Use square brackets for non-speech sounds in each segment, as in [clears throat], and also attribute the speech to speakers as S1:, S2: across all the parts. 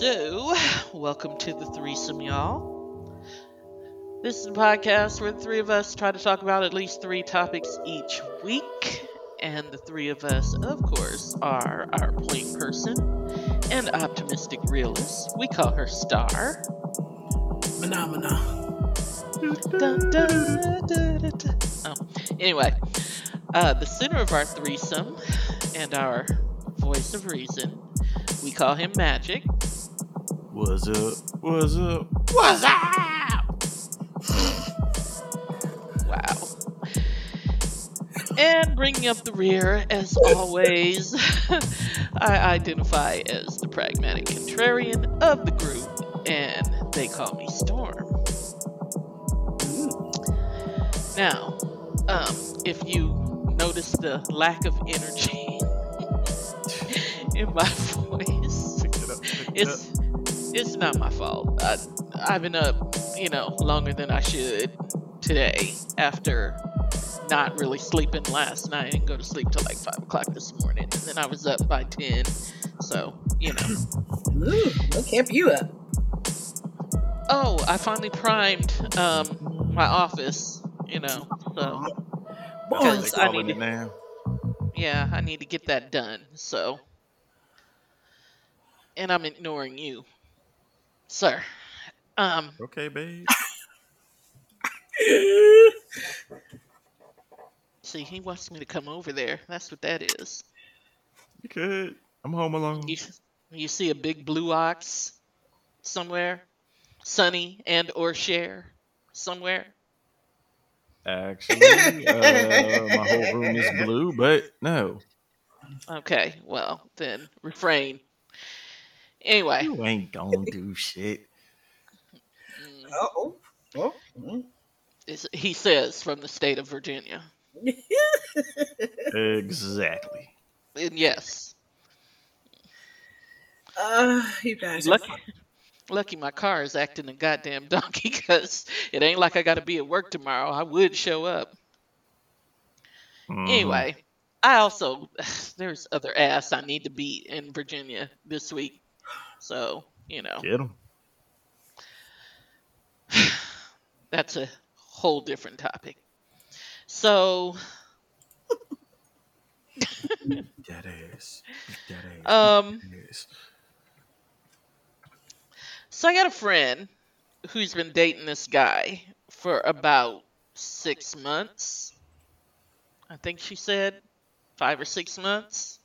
S1: So, [sighs] welcome to the threesome, y'all. This is a podcast where the three of us try to talk about at least three topics each week. And the three of us, of course, are our point person and optimistic realist. We call her Star.
S2: Phenomena.
S1: Oh, anyway, uh, the center of our threesome and our voice of reason, we call him Magic.
S3: What's up? What's up?
S1: What's up? [sighs] wow. And bringing up the rear, as always, [laughs] I identify as the pragmatic contrarian of the group, and they call me Storm. Now, um, if you notice the lack of energy [laughs] in my voice,
S3: it up, pick it up.
S1: it's it's not my fault. I, I've been up, you know, longer than I should today after not really sleeping last night. and go to sleep till like five o'clock this morning, and then I was up by ten. So you know.
S2: Ooh, what kept you up?
S1: Oh, I finally primed um, my office. You know, so Because I need
S3: it now.
S1: yeah, I need to get that done. So, and I'm ignoring you, sir. Um,
S3: Okay, babe.
S1: see, he wants me to come over there. That's what that is.
S3: You could. I'm home alone.
S1: You, you see a big blue ox somewhere, Sonny and or Cher somewhere.
S3: Actually, uh, my whole room is blue, but no.
S1: Okay, well then refrain. Anyway,
S3: You ain't gonna do shit.
S1: mm,
S2: oh, oh, mm.
S1: he says from the state of Virginia. [laughs]
S3: Exactly.
S1: And yes,
S2: uh, you guys. are
S1: lucky, lucky my car is acting a goddamn donkey because it ain't like I got to be at work tomorrow. I would show up.
S3: Mhm.
S1: Anyway, I also [sighs] there's other ass I need to beat in Virginia this week. So, you know,
S3: get him. [sighs]
S1: that's a whole different topic. So, [laughs]
S3: That ass. That ass.
S1: um
S3: That ass.
S1: so I got a friend who's been dating this guy for about 6 months. I think she said 5 or 6 months.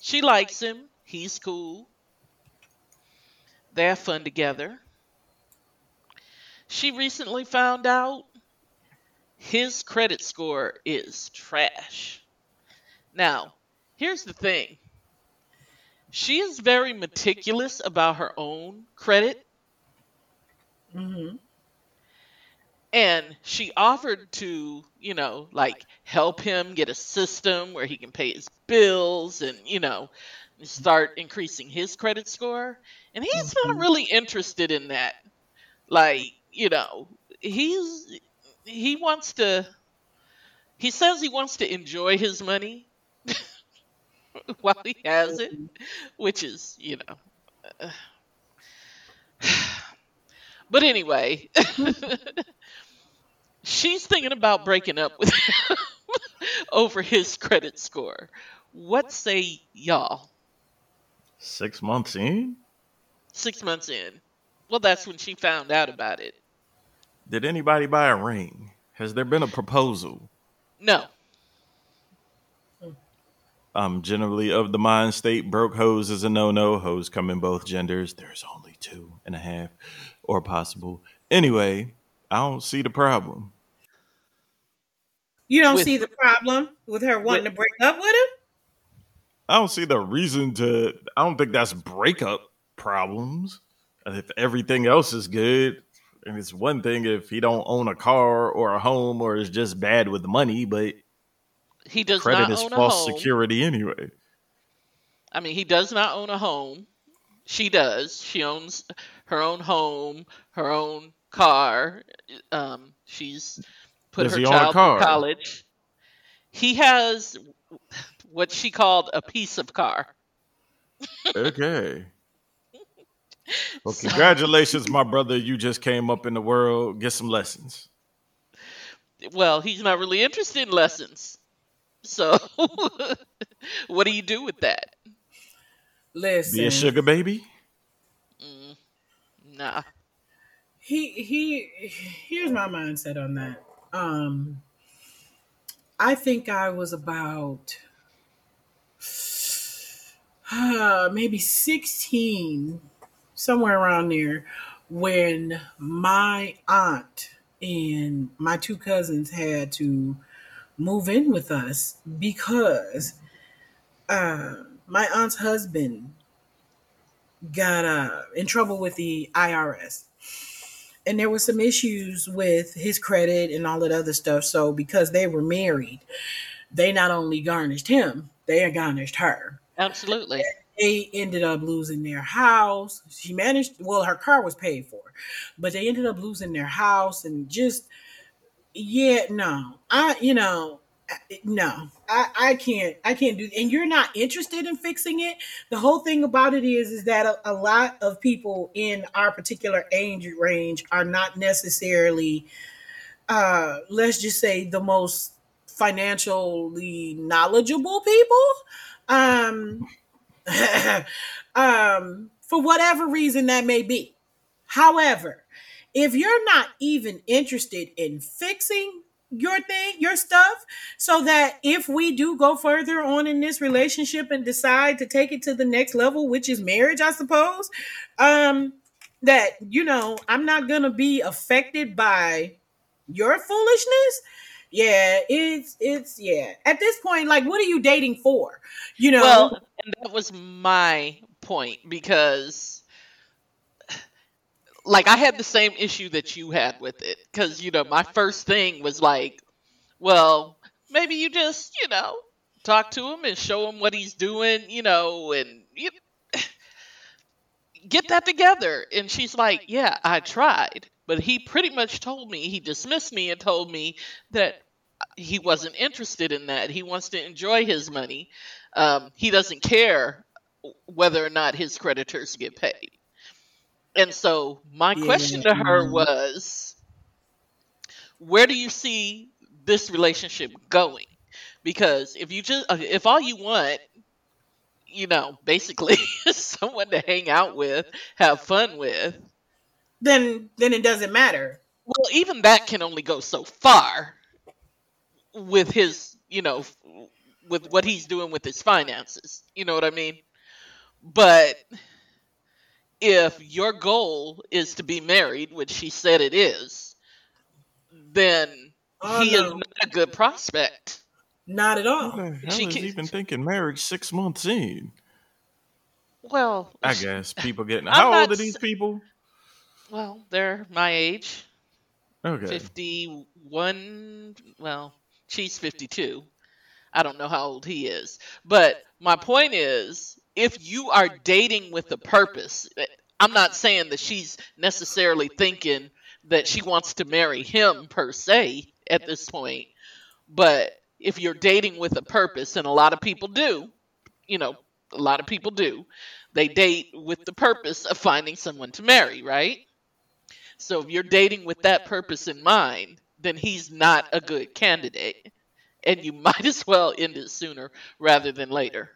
S1: She likes him. He's cool. They have fun together. She recently found out his credit score is trash. Now, here's the thing she is very meticulous about her own credit,
S2: Mm-hmm.
S1: and she offered to, you know, like help him get a system where he can pay his bills and, you know, start increasing his credit score. And he's not
S2: Mhm.
S1: really interested in that. Like, you know, he's he wants to he says he wants to enjoy his money [laughs] while he has it, which is, you know. uh, [sighs] but anyway, [laughs] she's thinking about breaking up with him [laughs] over his credit score. What say y'all?
S3: Six months in?
S1: Six months in. Well, that's when she found out about it.
S3: Did anybody buy a ring? Has there been a proposal?
S1: No.
S3: Um, I'm generally of the mind state broke hose is a no no. Hose come in both genders. There's only two and a half or possible. Anyway, I don't see the problem.
S2: You don't
S1: With-
S2: see the problem with her wanting
S1: with-
S2: to break up with him?
S3: I don't see the reason to. I don't think that's breakup problems. If everything else is good, and it's one thing if he don't own a car or a home or is just bad with money, but
S1: He does
S3: credit
S1: not
S3: is
S1: own a
S3: false
S1: home.
S3: security anyway.
S1: I mean, he does not own a home. She does. She owns her own home, her own car. Um, she's put
S3: Does
S1: her
S3: he own a
S1: child
S3: car?
S1: through college. He has what she called a piece of car.
S3: Okay. Well, [laughs] congratulations, my brother. You just came up in the world. Get some lessons.
S1: Well, he's not really interested in lessons. So, [laughs] what do you do with that?
S2: Listen,
S3: Be a sugar baby.
S1: Mm, nah.
S2: he he. Here's my mindset on that. Um, I think I was about uh, [sighs] maybe 16, somewhere around there, when my aunt and my two cousins had to move in with us because uh, my aunt's husband got uh, in trouble with the IRS. And there was some issues with his credit and all that other stuff. So because they were married, they not only garnished him, they garnished her
S1: Absolutely.
S2: They ended up losing their house. She managed, well, her car was paid for, but they ended up losing their house and just, yeah, no, I, you know, no, I, I can't, I can't do, and you're not interested in fixing it. The whole thing about it is, is that a, a lot of people in our particular age range are not necessarily, uh, let's just say the most financially knowledgeable people. Um, [laughs] um, for whatever reason that may be. However, if you're not even interested in fixing your thing, your stuff, so that if we do go further on in this relationship and decide to take it to the next level, which is marriage, I suppose, um, that you know, I'm not gonna be affected by your foolishness. Yeah, it's it's yeah. At this point, like, what are you dating for? You know,
S1: Well, and that was my point because, like, I had the same issue that you had with it. Because, you know, my first thing was like, well, maybe you just, you know, talk to him and show him what he's doing, you know, and you, get that together. And she's like, yeah, I tried. But he pretty much told me, he dismissed me and told me that he wasn't interested in that. He wants to enjoy his money. Um, he doesn't care whether or not his creditors get paid. And so my question to her was, where do you see this relationship going? Because if you just, if all you want, you know, basically [laughs] someone to hang out with, have fun with,
S2: then then it doesn't matter.
S1: well, even that can only go so far with his, you know, with what he's doing with his finances. You know what I mean? But if your goal is to be married, which she said it is, then
S2: Oh,
S1: he is not a good prospect.
S2: Not at
S3: Who
S2: all.
S3: the
S1: She
S3: is
S1: can-
S3: even thinking marriage six months in?
S1: Well,
S3: I guess people getting.
S1: I'm
S3: How old are these people?
S1: well, they're my age.
S3: Okay.
S1: 51 well she's 52 i don't know how old he is. But my point is if you are dating with a purpose eh, i'm not saying that she's necessarily thinking that she wants to marry him per se at this point. But if you're dating with a purpose and a lot of people do you know a lot of people do they date with the purpose of finding someone to marry right? So if you're dating with that purpose in mind, then he's not a good candidate. And you [laughs] might as well end it sooner rather than later.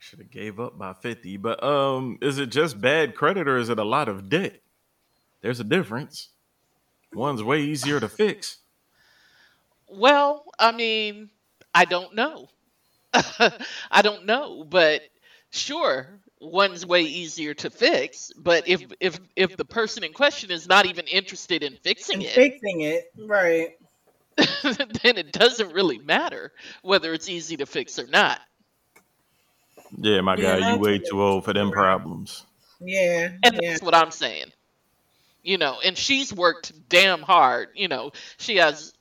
S3: Should have gave up by fifty. But um, is it just bad credit or is it a lot of debt? There's a difference. One's way easier to fix.
S1: Well, I mean, I don't know. [laughs] I don't know, but sure, one's way easier to fix, but if if if the person in question is not even interested in fixing
S2: And
S1: it,
S2: fixing it, right? [laughs]
S1: then it doesn't really matter whether it's easy to fix or not.
S3: Yeah, my
S2: Yeah,
S3: guy, you way too old for them problems.
S2: Yeah,
S1: And
S2: yeah.
S1: that's what I'm saying. You know, and she's worked damn hard. You know, she has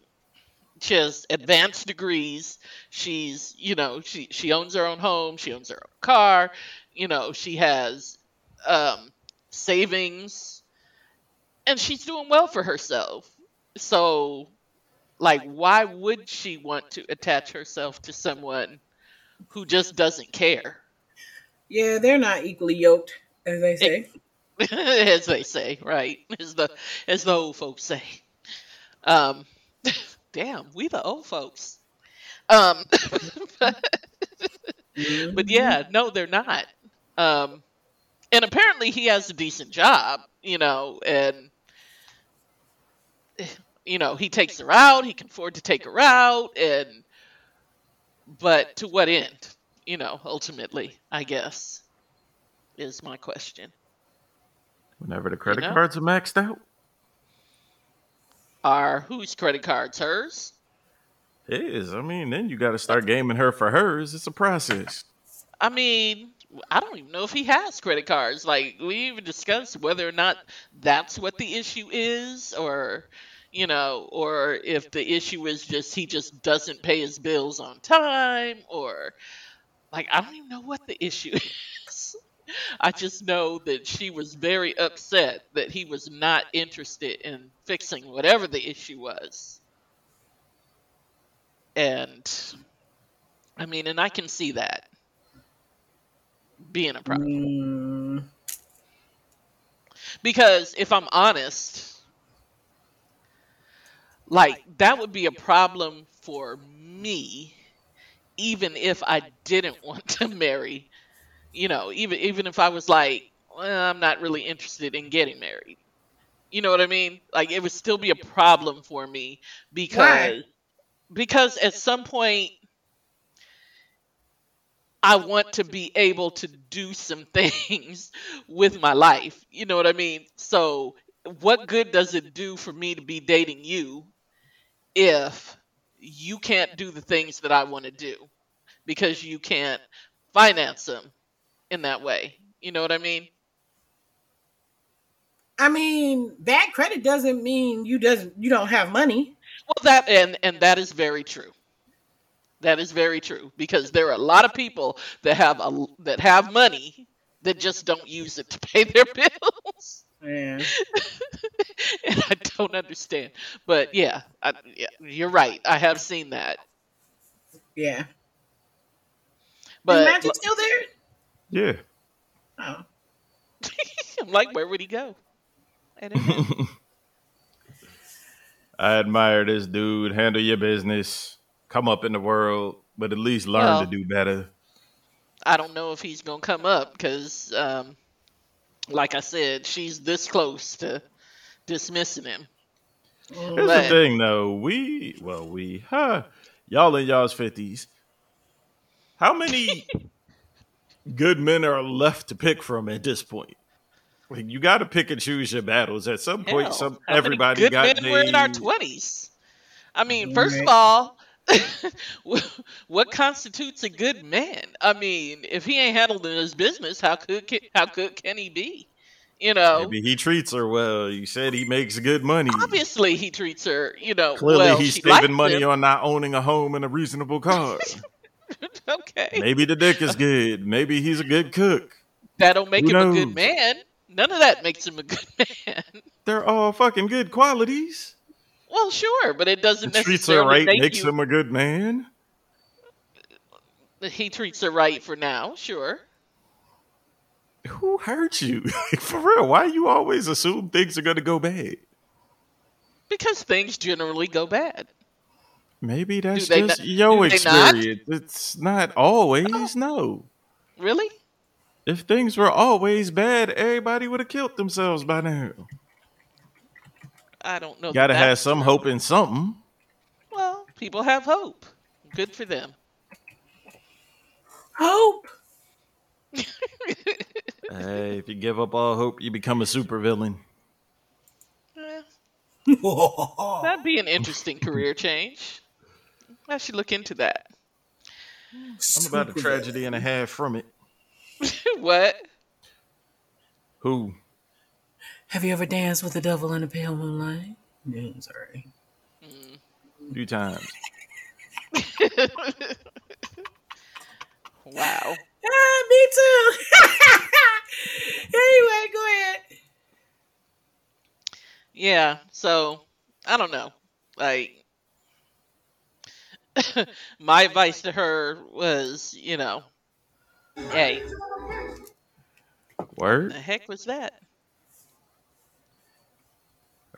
S1: she has advanced degrees. She's, you know, she she owns her own home, she owns her own car, you know, she has um savings and she's doing well for herself. So like why would she want to attach herself to someone who just doesn't care?
S2: Yeah, they're not equally yoked. as they say. [laughs]
S1: as they say, right? As the as the old folks say. Um, [laughs] damn, we the old folks. Um, [laughs] but, but yeah, no, they're not. Um, and apparently he has a decent job, you know, and you know he takes her out. He can afford to take her out, and but to what end? You know, ultimately, I guess is my question.
S3: Whenever the credit
S1: know?
S3: cards are maxed out,
S1: Are whose credit cards? Hers?
S3: it is. I mean, then you got to start gaming her for hers. It's a process.
S1: I mean, I don't even know if he has credit cards. Like we even discussed whether or not that's what the issue is, or you know, or if the issue is just he just doesn't pay his bills on time, or like I don't even know what the issue [laughs] is. I just know that she was very upset that he was not interested in fixing whatever the issue was. And I mean, and I can see that being a problem.
S2: Mm,
S1: Because if I'm honest, like that would be a problem for me, even if I didn't [laughs] want to marry. You know, even even if I was like, well, I'm not really interested in getting married. You know what I mean? Like it would still be a problem for me because
S2: Why?
S1: because at some point I want to be able to do some things [laughs] with my life. You know what I mean? So, what good does it do for me to be dating you if you can't do the things that I want to do because you can't finance them in that way? You know what I mean?
S2: I mean, bad credit doesn't mean you doesn't you don't have money.
S1: Well, that and and that is very true. That is very true because there are a lot of people that have a that have money that just don't use it to pay their bills.
S2: Yeah. [laughs]
S1: and I don't understand. But yeah, I, yeah, you're right. I have seen that.
S2: Yeah.
S1: But
S2: Is Magic still there?
S3: Yeah.
S2: Oh. [laughs]
S1: I'm like, where would he go? I don't know. [laughs]
S3: I admire this dude. Handle your business. Come up in the world, but at least learn
S1: Well-
S3: to do better.
S1: I don't know if he's gonna come up because, um, like I said, she's this close to dismissing him.
S3: Here's
S1: But-
S3: the thing, though. We, well, we, huh? Y'all in y'all's fifties. How many [laughs] good men are left to pick from at this point? Like, you got to pick and choose your battles. At some point,
S1: Hell,
S3: some
S1: how many
S3: everybody
S1: good
S3: got
S1: men were in our twenties. I mean, first of all, [laughs] what constitutes a good man? I mean, if he ain't handling his business, how could how good can he be? You know,
S3: Maybe he treats her well. You said he makes good money.
S1: obviously he treats her. You know,
S3: Clearly,
S1: well,
S3: he's
S1: she
S3: saving money
S1: him.
S3: on not owning a home and a reasonable car. [laughs]
S1: okay,
S3: Maybe the dick is good. Maybe he's a good cook.
S1: that don't make
S3: Who
S1: him a good man. None of that makes him a good [laughs] man.
S3: They're all fucking good qualities.
S1: Well, sure, but it doesn't
S3: He treats her
S1: necessarily
S3: right,
S1: make
S3: makes
S1: you.
S3: him a good man.
S1: He treats her right for now, sure.
S3: Who hurt you? [laughs] For real, why you always assume things are gonna go bad?
S1: Because things generally go bad.
S3: Maybe that's just
S1: not-
S3: your
S1: they not?
S3: experience. It's not always. Oh. No.
S1: Really?
S3: If things were always bad, everybody would have killed themselves by now.
S1: I don't know. that
S3: Gotta have some
S1: true.
S3: hope in something.
S1: Well, people have hope. Good for them.
S2: Hope. [laughs]
S3: Hey, if you give up all hope, you become a supervillain.
S2: Oh.
S1: that'd be an [laughs] interesting career change. I should look into that.
S3: I'm about a tragedy and a half from it. [laughs]
S1: what?
S3: Who?
S2: Have you ever danced with the devil in the pale moonlight? Yeah, I'm sorry.
S3: Few times. [laughs]
S1: Wow.
S2: Ah, me too. [laughs] anyway, go ahead.
S1: Yeah. So I don't know. Like, [laughs] my advice to her was, you know, hey,
S3: Why Word.
S1: The heck was that?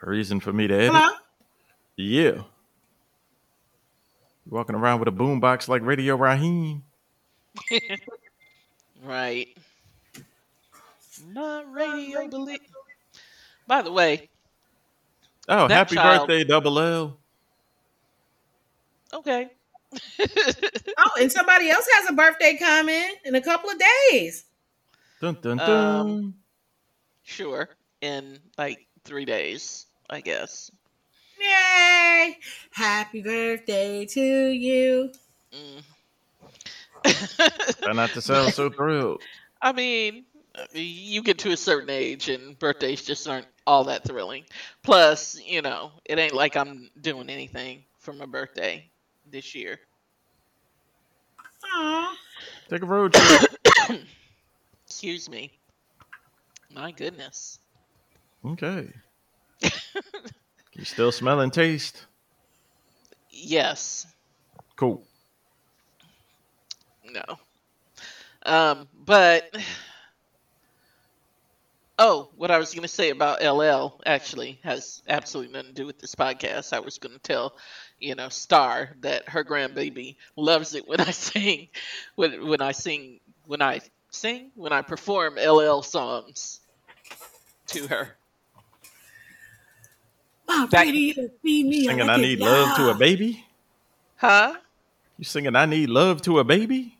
S3: A reason for me to edit.
S2: Hello?
S3: Yeah. You walking around with a boombox like Radio Raheem. [laughs]
S1: Right. My radio believe. By the way,
S3: Oh, happy
S1: child-
S3: birthday, Double L.
S1: okay. [laughs]
S2: Oh, and somebody else has a birthday coming in a couple of days.
S3: Dun dun dun.
S1: Um, Sure. In like three days, I guess.
S2: Yay! Happy birthday to you.
S1: Mm.
S3: Try not to sound so thrilled.
S1: I mean, you get to a certain age and birthdays just aren't all that thrilling. Plus, you know, it ain't like I'm doing anything for my birthday this year.
S2: Aw.
S3: Take a road trip. [coughs]
S1: Excuse me. My goodness.
S3: Okay. [laughs] you still smell and taste?
S1: Yes.
S3: Cool.
S1: No. Um, but oh, what I was going to say about LL actually has absolutely nothing to do with this podcast. I was going to tell, you know, Star that her grandbaby loves it when I [laughs] sing, when when I sing, when I sing, when I perform LL songs to her.
S2: My
S1: That-
S2: radio feed me.
S3: Singing
S2: like
S3: I need love to a baby?
S1: Huh?
S3: You singing I need love to a baby?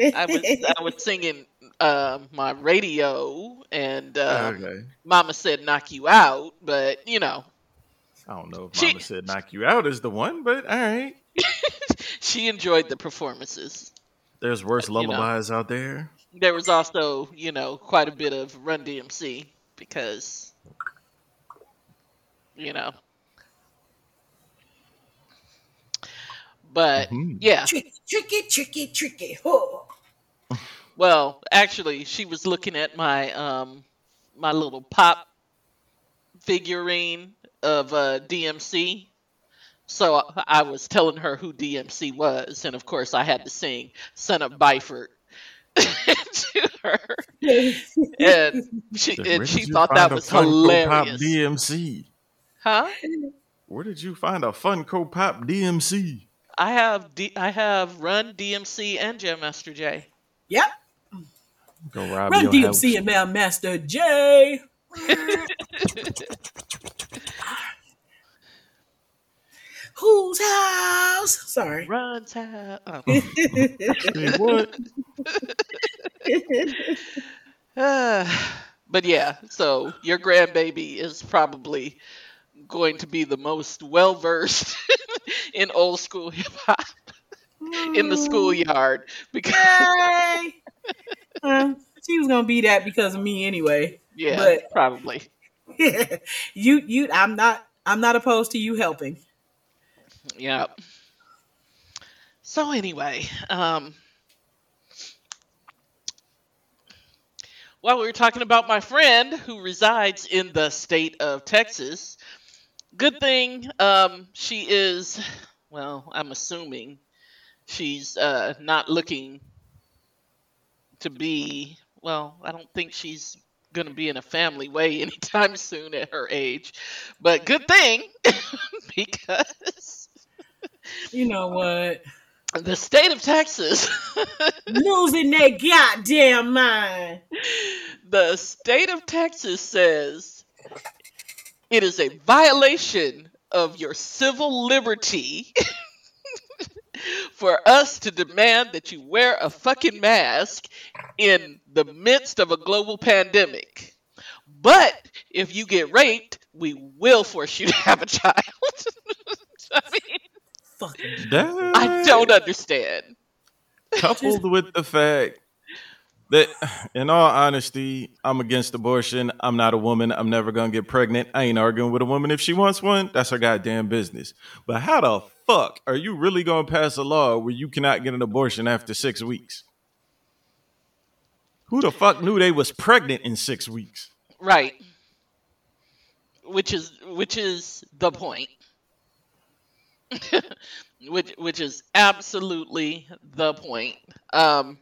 S1: I was I was singing uh, my radio and um,
S3: okay.
S1: Mama said knock you out, but you know.
S3: I don't know if
S1: She-
S3: Mama said knock you out is the one, but all right. [laughs]
S1: she enjoyed the performances.
S3: There's worse
S1: You know.
S3: lullabies out there.
S1: There was also, you know, quite a bit of Run DMC because, you know. But
S3: Mhm.
S1: yeah,
S2: tricky, tricky, tricky, tricky. Oh.
S1: well, actually, she was looking at my um my little pop figurine of uh, DMC. So I, I was telling her who DMC was, and of course I had to sing "Son of Byford" [laughs] to her, [laughs] and she
S3: Where
S1: and
S3: did
S1: she
S3: you
S1: thought
S3: find
S1: that
S3: a
S1: was
S3: Funko Pop
S1: hilarious.
S3: DMC.
S1: Huh?
S3: Where did you find a Funko Pop DMC?
S1: I have D- I have Run DMC and Jam Master Jay.
S2: Yep.
S3: Go rob
S2: Run DMC
S3: house.
S2: and now Master J. Whose house? Sorry.
S1: Run house. Oh. [laughs]
S3: Say what? [sighs]
S1: but yeah, so your grandbaby is probably going to be the most well versed [laughs] in old school hip hop in the schoolyard because! [laughs]
S2: Uh, she was gonna be that because of me anyway.
S1: yeah,
S2: But-
S1: probably.
S2: Yeah, [laughs] you, you, I'm not, I'm not opposed to you helping.
S1: Yeah. So anyway, um while we were talking about my friend who resides in the state of Texas, good thing um she is well, I'm assuming she's uh not looking to be well, I don't think she's going to be in a family way [laughs] anytime soon at her age. But good thing [laughs] because
S2: You know what?
S1: the state of Texas, [laughs]
S2: Losing their goddamn mind.
S1: the state of Texas says it is a violation of your civil liberty [laughs] for us to demand that you wear a fucking mask in the midst of a global pandemic. But if you get raped, we will force you to have a child. [laughs] I mean,
S2: Fucking.
S3: That
S1: I don't understand.
S3: coupled with the fact that, in all honesty, I'm against abortion. I'm not a woman. I'm never gonna get pregnant. I ain't arguing with a woman if she wants one. That's her goddamn business. But how the fuck are you really gonna pass a law where you cannot get an abortion after six weeks? Who the fuck knew they was pregnant in six weeks?
S1: Right. Which is which is the point. [laughs] which which is absolutely the point. Um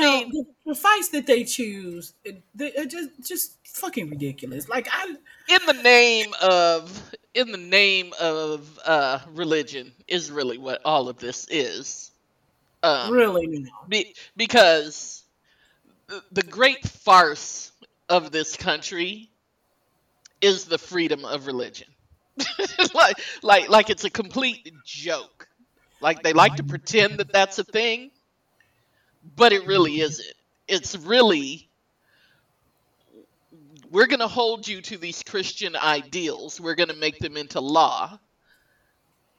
S1: mean-
S2: the, the fights that they choose, it, they, are just just fucking ridiculous. Like I,
S1: in the name of in the name of uh religion is really what all of this is. Um
S2: really?
S1: be, because the, the great farce of this country is the freedom of religion. [laughs] Like like like it's a complete joke. Like they like to pretend that that's a thing but it really isn't it's really we're going to hold you to these christian ideals we're going to make them into law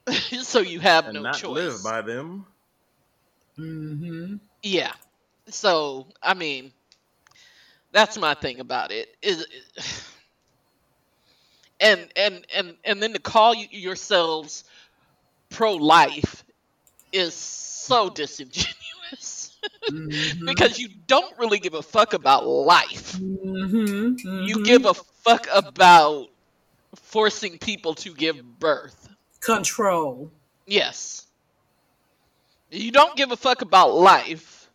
S1: [laughs] so you have
S3: and
S1: no
S3: not
S1: choice
S3: live by them.
S2: Mm-hmm.
S1: Yeah. So, I mean, that's my thing about it. Is [sighs] and and and and then to call yourselves pro-life is so disingenuous
S2: Mm-hmm.
S1: because you don't really give a fuck about life.
S2: mm-hmm.
S1: You give a fuck about forcing people to give birth.
S2: control.
S1: Yes. You don't give a fuck about life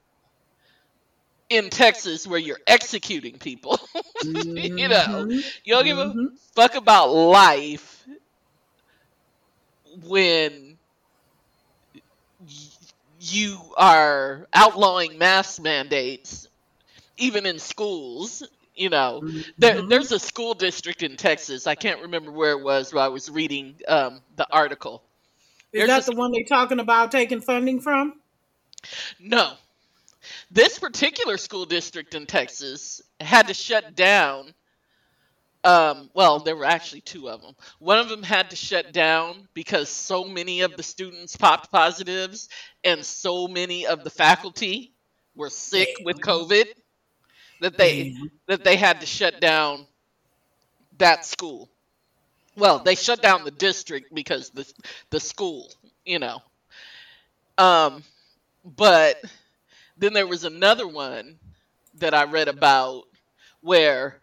S1: in Texas where you're executing people. [laughs] you know,
S2: Mhm.
S1: you don't give a
S2: Mhm.
S1: fuck about life when you are outlawing mask mandates even in schools you know there,
S2: Mhm.
S1: there's a school district in texas i can't remember where it was while i was reading um, the article
S2: Is
S1: There's
S2: that the one they're talking about taking funding from?
S1: No. This particular school district in Texas had to shut down. Um, well, there were actually two of them. One of them had to shut down because so many of the students popped positives and so many of the faculty were sick with COVID that they that they had to shut down that school. Well, they shut down the district because the the school, you know. Um, but then there was another one that I read about where,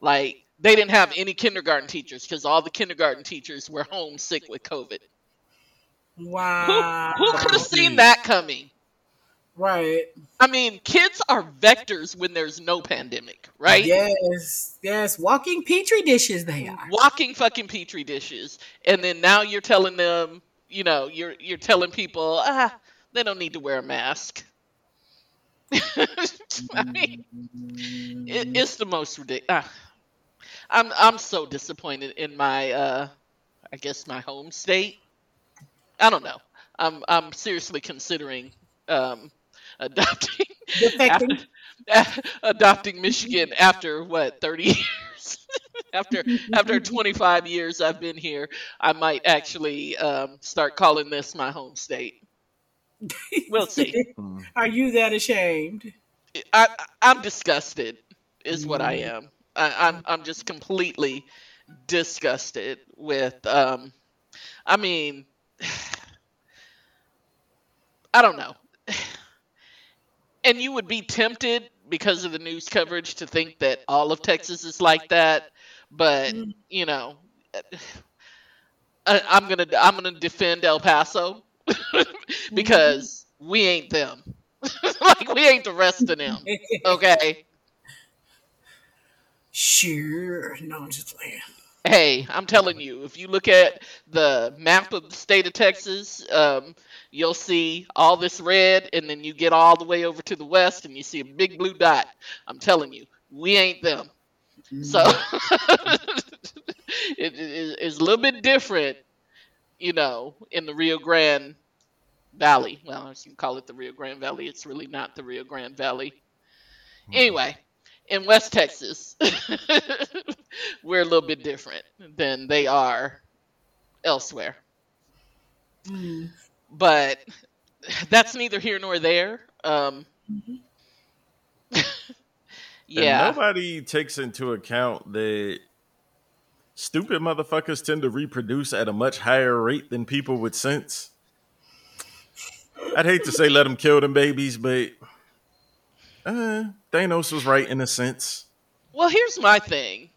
S1: like, they didn't have any kindergarten teachers because all the kindergarten teachers were home sick with COVID.
S2: Wow.
S1: Who could have seen that coming?
S2: Right.
S1: I mean, kids are vectors when there's no pandemic, right?
S2: Yes. Yes. Walking petri dishes they are.
S1: walking fucking petri dishes and then now you're telling them you know you're you're telling people ah they don't need to wear a mask [laughs] i mean it, it's the most ridiculous i'm i'm so disappointed in my uh i guess my home state. I don't know. I'm i'm seriously considering um [laughs] adopting after, [laughs] adopting Michigan after what 30 [laughs] years? After after 25 years I've been here I might actually um, start calling this my home state. We'll see.
S2: Are you that ashamed?
S1: I, I'm disgusted is what I am I, I'm I'm just completely disgusted with um I mean [sighs] I don't know [sighs] and you would be tempted because of the news coverage to think that all of Texas is like that, but
S2: Mm.
S1: you know, [sighs] I, I'm gonna I'm gonna defend El Paso [laughs] because we ain't them, [laughs] like we ain't the rest of them. Okay, [laughs]
S2: Sure. No, I'm just playing.
S1: hey, I'm telling you, if you look at the map of the state of Texas, um, you'll see all this red, and then you get all the way over to the west, and you see a big blue dot. I'm telling you, we ain't them. So [laughs] it is it's a little bit different, you know, in the Rio Grande Valley. Well, you can call it the Rio Grande Valley, it's really not the Rio Grande Valley. Anyway, in West Texas, [laughs] we're a little bit different than they are elsewhere.
S2: Mm.
S1: But that's neither here nor there. Um, [laughs]
S3: And
S1: yeah.
S3: nobody takes into account that stupid motherfuckers tend to reproduce at a much higher rate than people with sense. I'd hate to say let them kill them babies, but uh, Thanos was right in a sense.
S1: Well, here's my thing.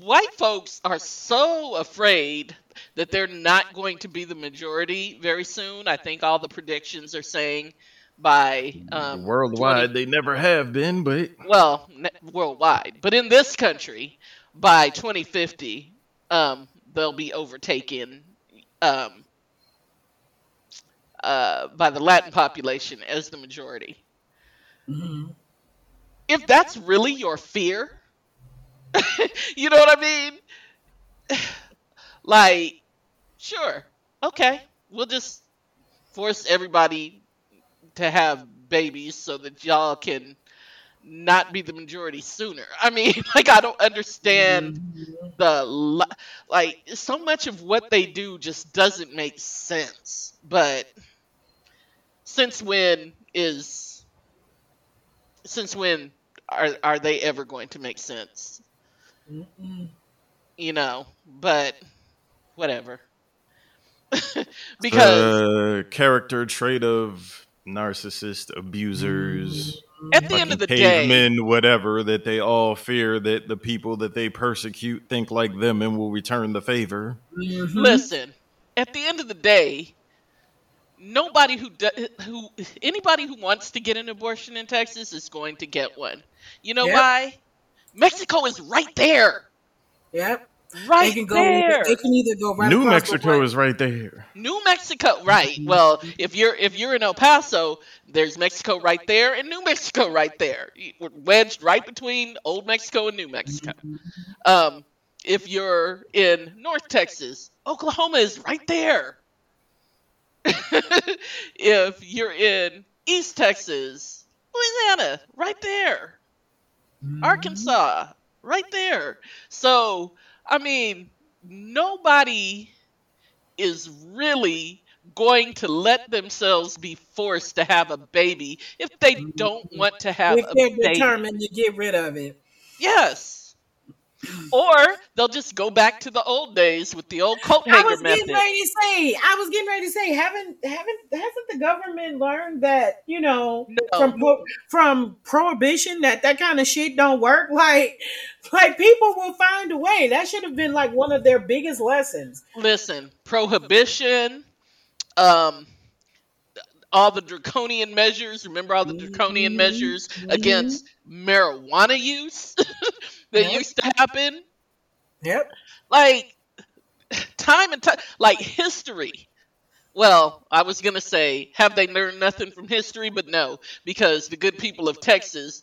S1: White folks are so afraid that they're not going to be the majority very soon. I think all the predictions are saying by um,
S3: worldwide. 20, they never have been, but
S1: well, worldwide, but in this country, by 2050, um, they'll be overtaken um, uh, by the Latin population as the majority. Mm-hmm. If that's really your fear, [laughs] you know what I mean? [sighs] like, sure, okay, we'll just force everybody to have babies so that y'all can not be the majority sooner. I mean, [laughs] like I don't understand mm-hmm. the like so much of what they do just doesn't make sense. But since when is since when are are they ever going to make sense? Mm-mm. You know, but whatever. [laughs]
S3: because the character trait of narcissist abusers
S1: at the end of the cavemen,
S3: day, whatever, that they all fear that the people that they persecute think like them and will return the favor.
S1: Mm-hmm. Listen, at the end of the day, nobody who do, who anybody who wants to get an abortion in Texas is going to get one. You know yep. why? Mexico is right there.
S2: Yep.
S1: Right they can go. There.
S2: They can either go right.
S3: New Mexico is right there.
S1: New Mexico, right? Well, if you're if you're in El Paso, there's Mexico right there and New Mexico right there. We're wedged right between Old Mexico and New Mexico. Mm-hmm. Um, if you're in North Texas, Oklahoma is right there. [laughs] if you're in East Texas, Louisiana, right there. Mm-hmm. Arkansas, right there. So I mean, nobody is really going to let themselves be forced to have a baby if they don't want to have if a they're baby.
S2: determined to get rid of it.
S1: Yes. Or they'll just go back to the old days with the old coat hanger
S2: I was
S1: getting
S2: method. ready to say. I was getting ready to say. Haven't haven't hasn't the government learned that you know no. from from prohibition that that kind of shit don't work? [laughs] Like like people will find a way. That should have been like one of their biggest lessons.
S1: Listen, prohibition, um, all the draconian measures. Remember all the draconian mm-hmm. measures against marijuana use. [laughs] that used to happen.
S2: Yep.
S1: Like time and time, like history. Well, I was gonna say, have they learned nothing from history? But no, because the good people of Texas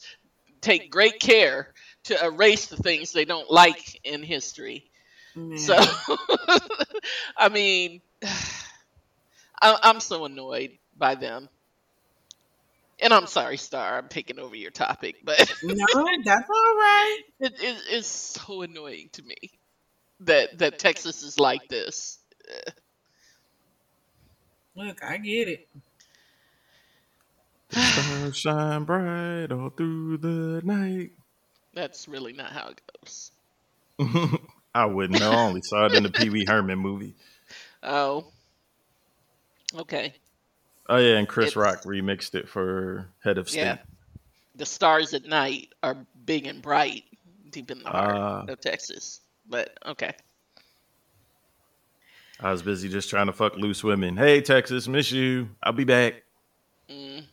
S1: take great care to erase the things they don't like in history. So, [laughs] I mean, [sighs] I'm so annoyed by them. And I'm oh, sorry, Star, I'm taking over your topic, but [laughs]
S2: no, that's all right.
S1: It, it, it's so annoying to me that that Texas is like this.
S2: Look, I get it. [sighs]
S3: Stars shine bright all through the night.
S1: That's really not how it goes. [laughs]
S3: I wouldn't know. I only saw it in the Pee Wee Herman movie. [laughs]
S1: Oh. Okay.
S3: Oh yeah, and Chris it's, Rock remixed it for Head of State. Yeah.
S1: The stars at night are big and bright deep in the heart uh, of Texas. But okay.
S3: I was busy just trying to fuck loose women. Hey Texas, miss you. I'll be back. Mm.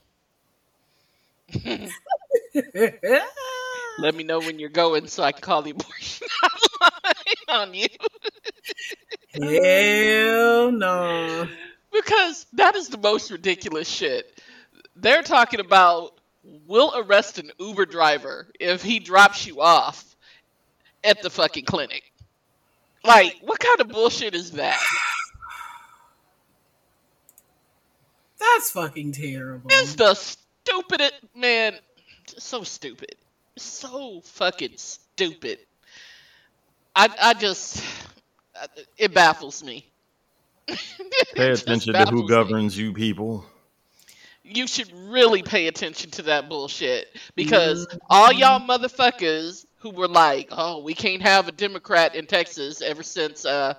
S3: [laughs]
S1: Let me know when you're going so I can call the abortion [laughs] on you.
S2: Hell no
S1: because that is the most ridiculous shit. They're talking about we'll arrest an Uber driver if he drops you off at the fucking clinic. Like, what kind of bullshit is that?
S2: That's fucking terrible.
S1: It's the stupidest man. So stupid. So fucking stupid. I I just it baffles me.
S3: Pay [laughs] attention to who governs me. you people.
S1: You should really pay attention to that bullshit because mm-hmm. all y'all motherfuckers who were like, "Oh, we can't have a Democrat in Texas," ever since uh,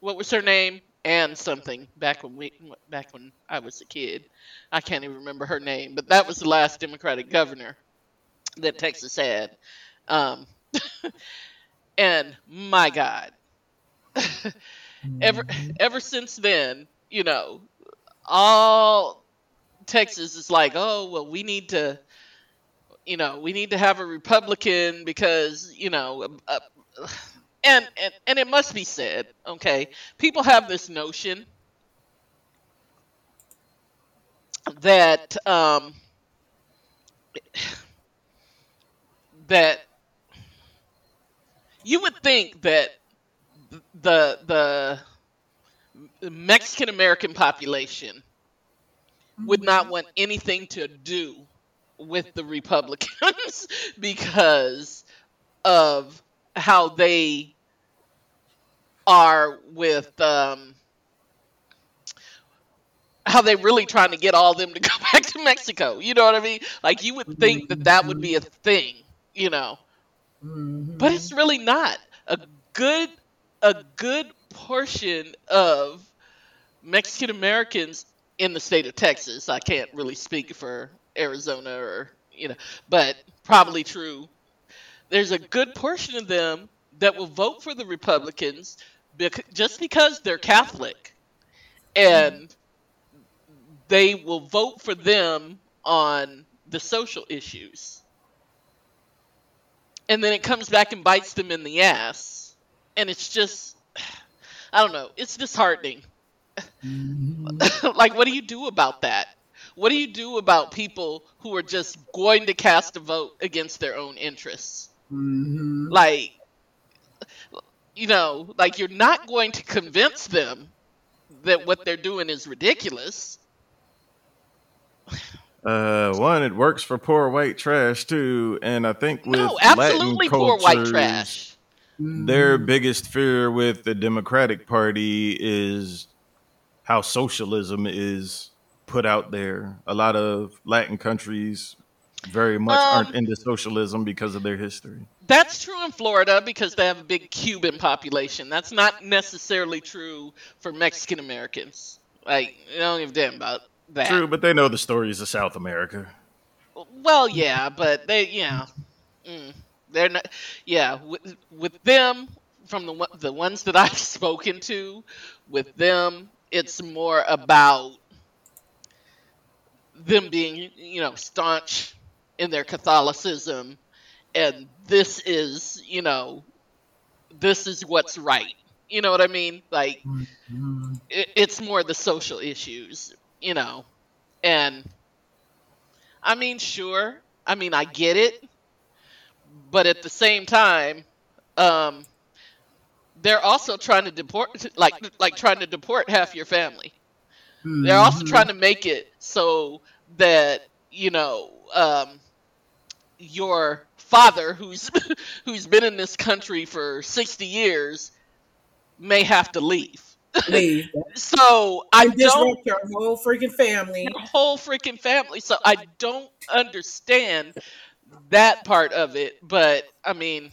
S1: what was her name? and something back when we back when I was a kid. I can't even remember her name, but that was the last Democratic governor that Texas had. Um, [laughs] and my God, ever [laughs] mm-hmm. [laughs] ever since then, you know, all Texas is like, oh well, we need to, you know, we need to have a Republican because you know, uh, [sighs] and and and it must be said, okay, people have this notion that um, [sighs] that you would think that the the Mexican American population would not want anything to do with the Republicans [laughs] because of how they are with um, how they really trying to get all them to [laughs] go back to Mexico. You know what I mean? Like you would think that that would be a thing, you know,
S2: Mhm.
S1: but it's really not. A good a good portion of Mexican Americans in the state of Texas. I can't really speak for Arizona or you know, but probably true. There's a good portion of them that will vote for the Republicans bec- just because they're Catholic, and they will vote for them on the social issues. And then it comes back and bites them in the ass. And it's just, [sighs] I don't know, it's disheartening.
S2: Mhm. [laughs]
S1: like, what do you do about that? What do you do about people who are just going to cast a vote against their own interests?
S2: Mhm.
S1: Like, you know, like you're not going to convince them that what they're doing is ridiculous.
S3: Uh, one, it works for poor white trash too, and I think with
S1: no, absolutely
S3: Latin
S1: poor white
S3: cultures, Their biggest fear with the Democratic Party is how socialism is put out there. A lot of Latin countries very much
S1: Um,
S3: aren't into socialism because of their history.
S1: That's true in Florida because they have a big Cuban population. That's not necessarily true for Mexican Americans. Like, they don't give a damn about that.
S3: True, but they know the stories of South America.
S1: Well, yeah, but they, yeah, mm, they're not. Yeah, with, with them, from the the ones that I've [laughs] spoken to, with them, it's more about them being, you know, staunch in their Catholicism, and this is, you know, this is what's right. You know what I mean? Like,
S2: Mhm.
S1: it, it's more the social issues, you know. And I mean, sure. I mean, I get it. But at the same time, um, they're also trying to deport, like, like trying to deport half your family. They're also trying to make it so that you know um, your father, who's [laughs] who's been in this country for sixty years, may have to leave.
S2: Leave. [laughs]
S1: So I
S2: And
S1: don't
S2: your whole freaking family.
S1: your whole freaking family. So I don't understand that part of it. But I mean,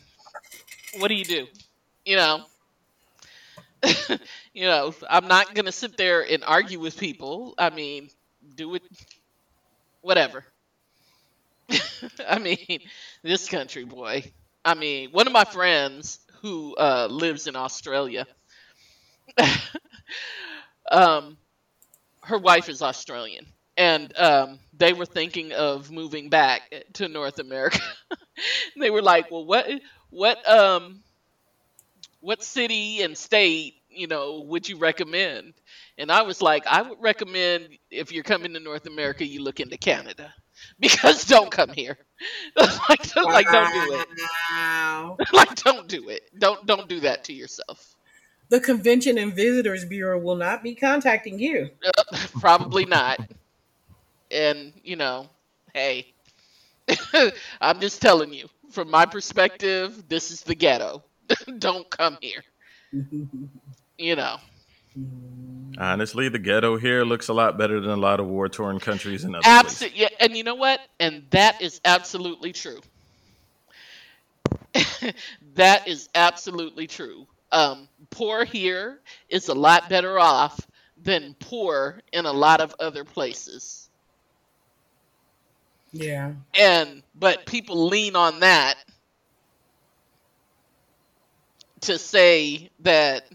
S1: what do you do? You know, [laughs] you know, I'm not gonna sit there and argue with people. I mean, do it, whatever. [laughs] I mean, this country, boy. I mean, one of my friends who uh, lives in Australia. [laughs] um, her wife is Australian, and um, they were thinking of moving back to North America. [laughs] they were like, "Well, what, what, um, what city and state, you know, would you recommend?" And I was like, "I would recommend if you're coming to North America, you look into Canada, [laughs] because don't come here. [laughs] like, like, don't do it. Like, don't do it. Don't, don't do that to yourself."
S2: The Convention and Visitors Bureau will not be contacting you.
S1: Uh, probably not. And, you know, hey, [laughs] I'm just telling you, from my perspective, this is the ghetto. [laughs] Don't come here. [laughs] You know.
S3: Honestly, the ghetto here looks a lot better than a lot of war torn countries in other places.
S1: Absolutely. Yeah, and you know what? And that is absolutely true. that is absolutely true. Um, poor here is a lot better off than poor in a lot of other places.
S2: Yeah.
S1: and but people lean on that to say that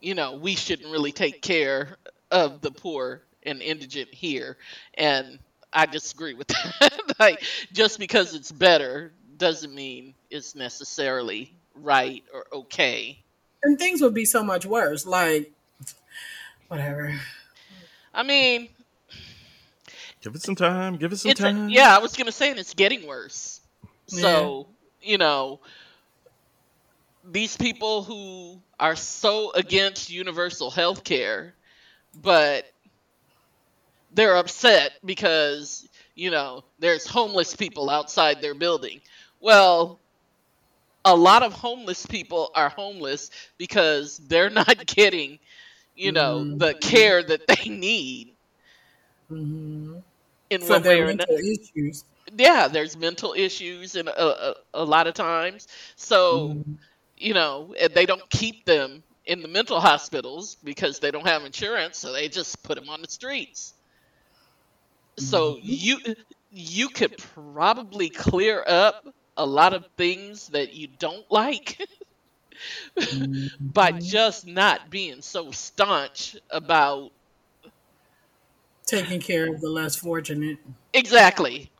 S1: you know we shouldn't really take care of the poor and indigent here, and I disagree with [laughs] that. like just because it's better doesn't mean it's necessarily right or okay.
S2: And things would be so much worse. Like whatever.
S1: I mean,
S3: Give it some time. Give it some
S1: it's a,
S3: time.
S1: yeah. I was gonna say, and it's getting worse. So you know, these people who are so against universal health care, but they're upset because you know there's homeless people outside their building. Well, a lot of homeless people are homeless because they're [laughs] not getting, you know, the care that they need
S2: hmm
S1: in
S2: For
S1: one way or another.
S2: issues.
S1: Yeah, there's mental issues and a, a, a lot of times. So,
S2: Mhm.
S1: you know, they don't keep them in the mental hospitals because they don't have insurance, so they just put them on the streets. So
S2: Mhm.
S1: you you could probably clear up a lot of things that you don't like [laughs] by
S2: Mhm.
S1: just not being so staunch about
S2: taking care of the less fortunate.
S1: exactly.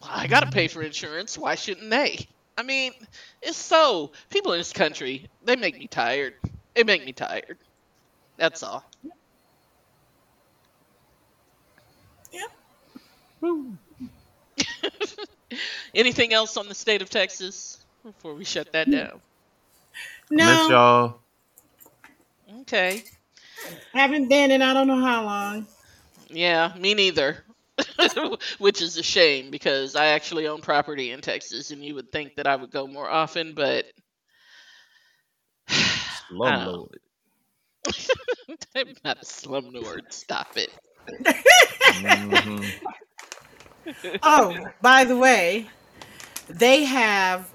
S1: Well, I gotta pay for insurance. Why shouldn't they? I mean, it's so people in this country they make me tired. They make me tired. That's all.
S3: Woo. [laughs]
S1: Anything else on the state of Texas before we shut that down?
S3: Miss
S2: No,
S3: y'all.
S1: Okay.
S2: haven't been in I don't know how long.
S1: Yeah, me neither. [laughs] Which is a shame because I actually own property in Texas and you would think that I would go more often, but [sighs]
S3: Slumlord. [laughs]
S1: I'm not a slumlord. Stop it.
S3: Mhm. [laughs]
S2: Oh, by the way, they have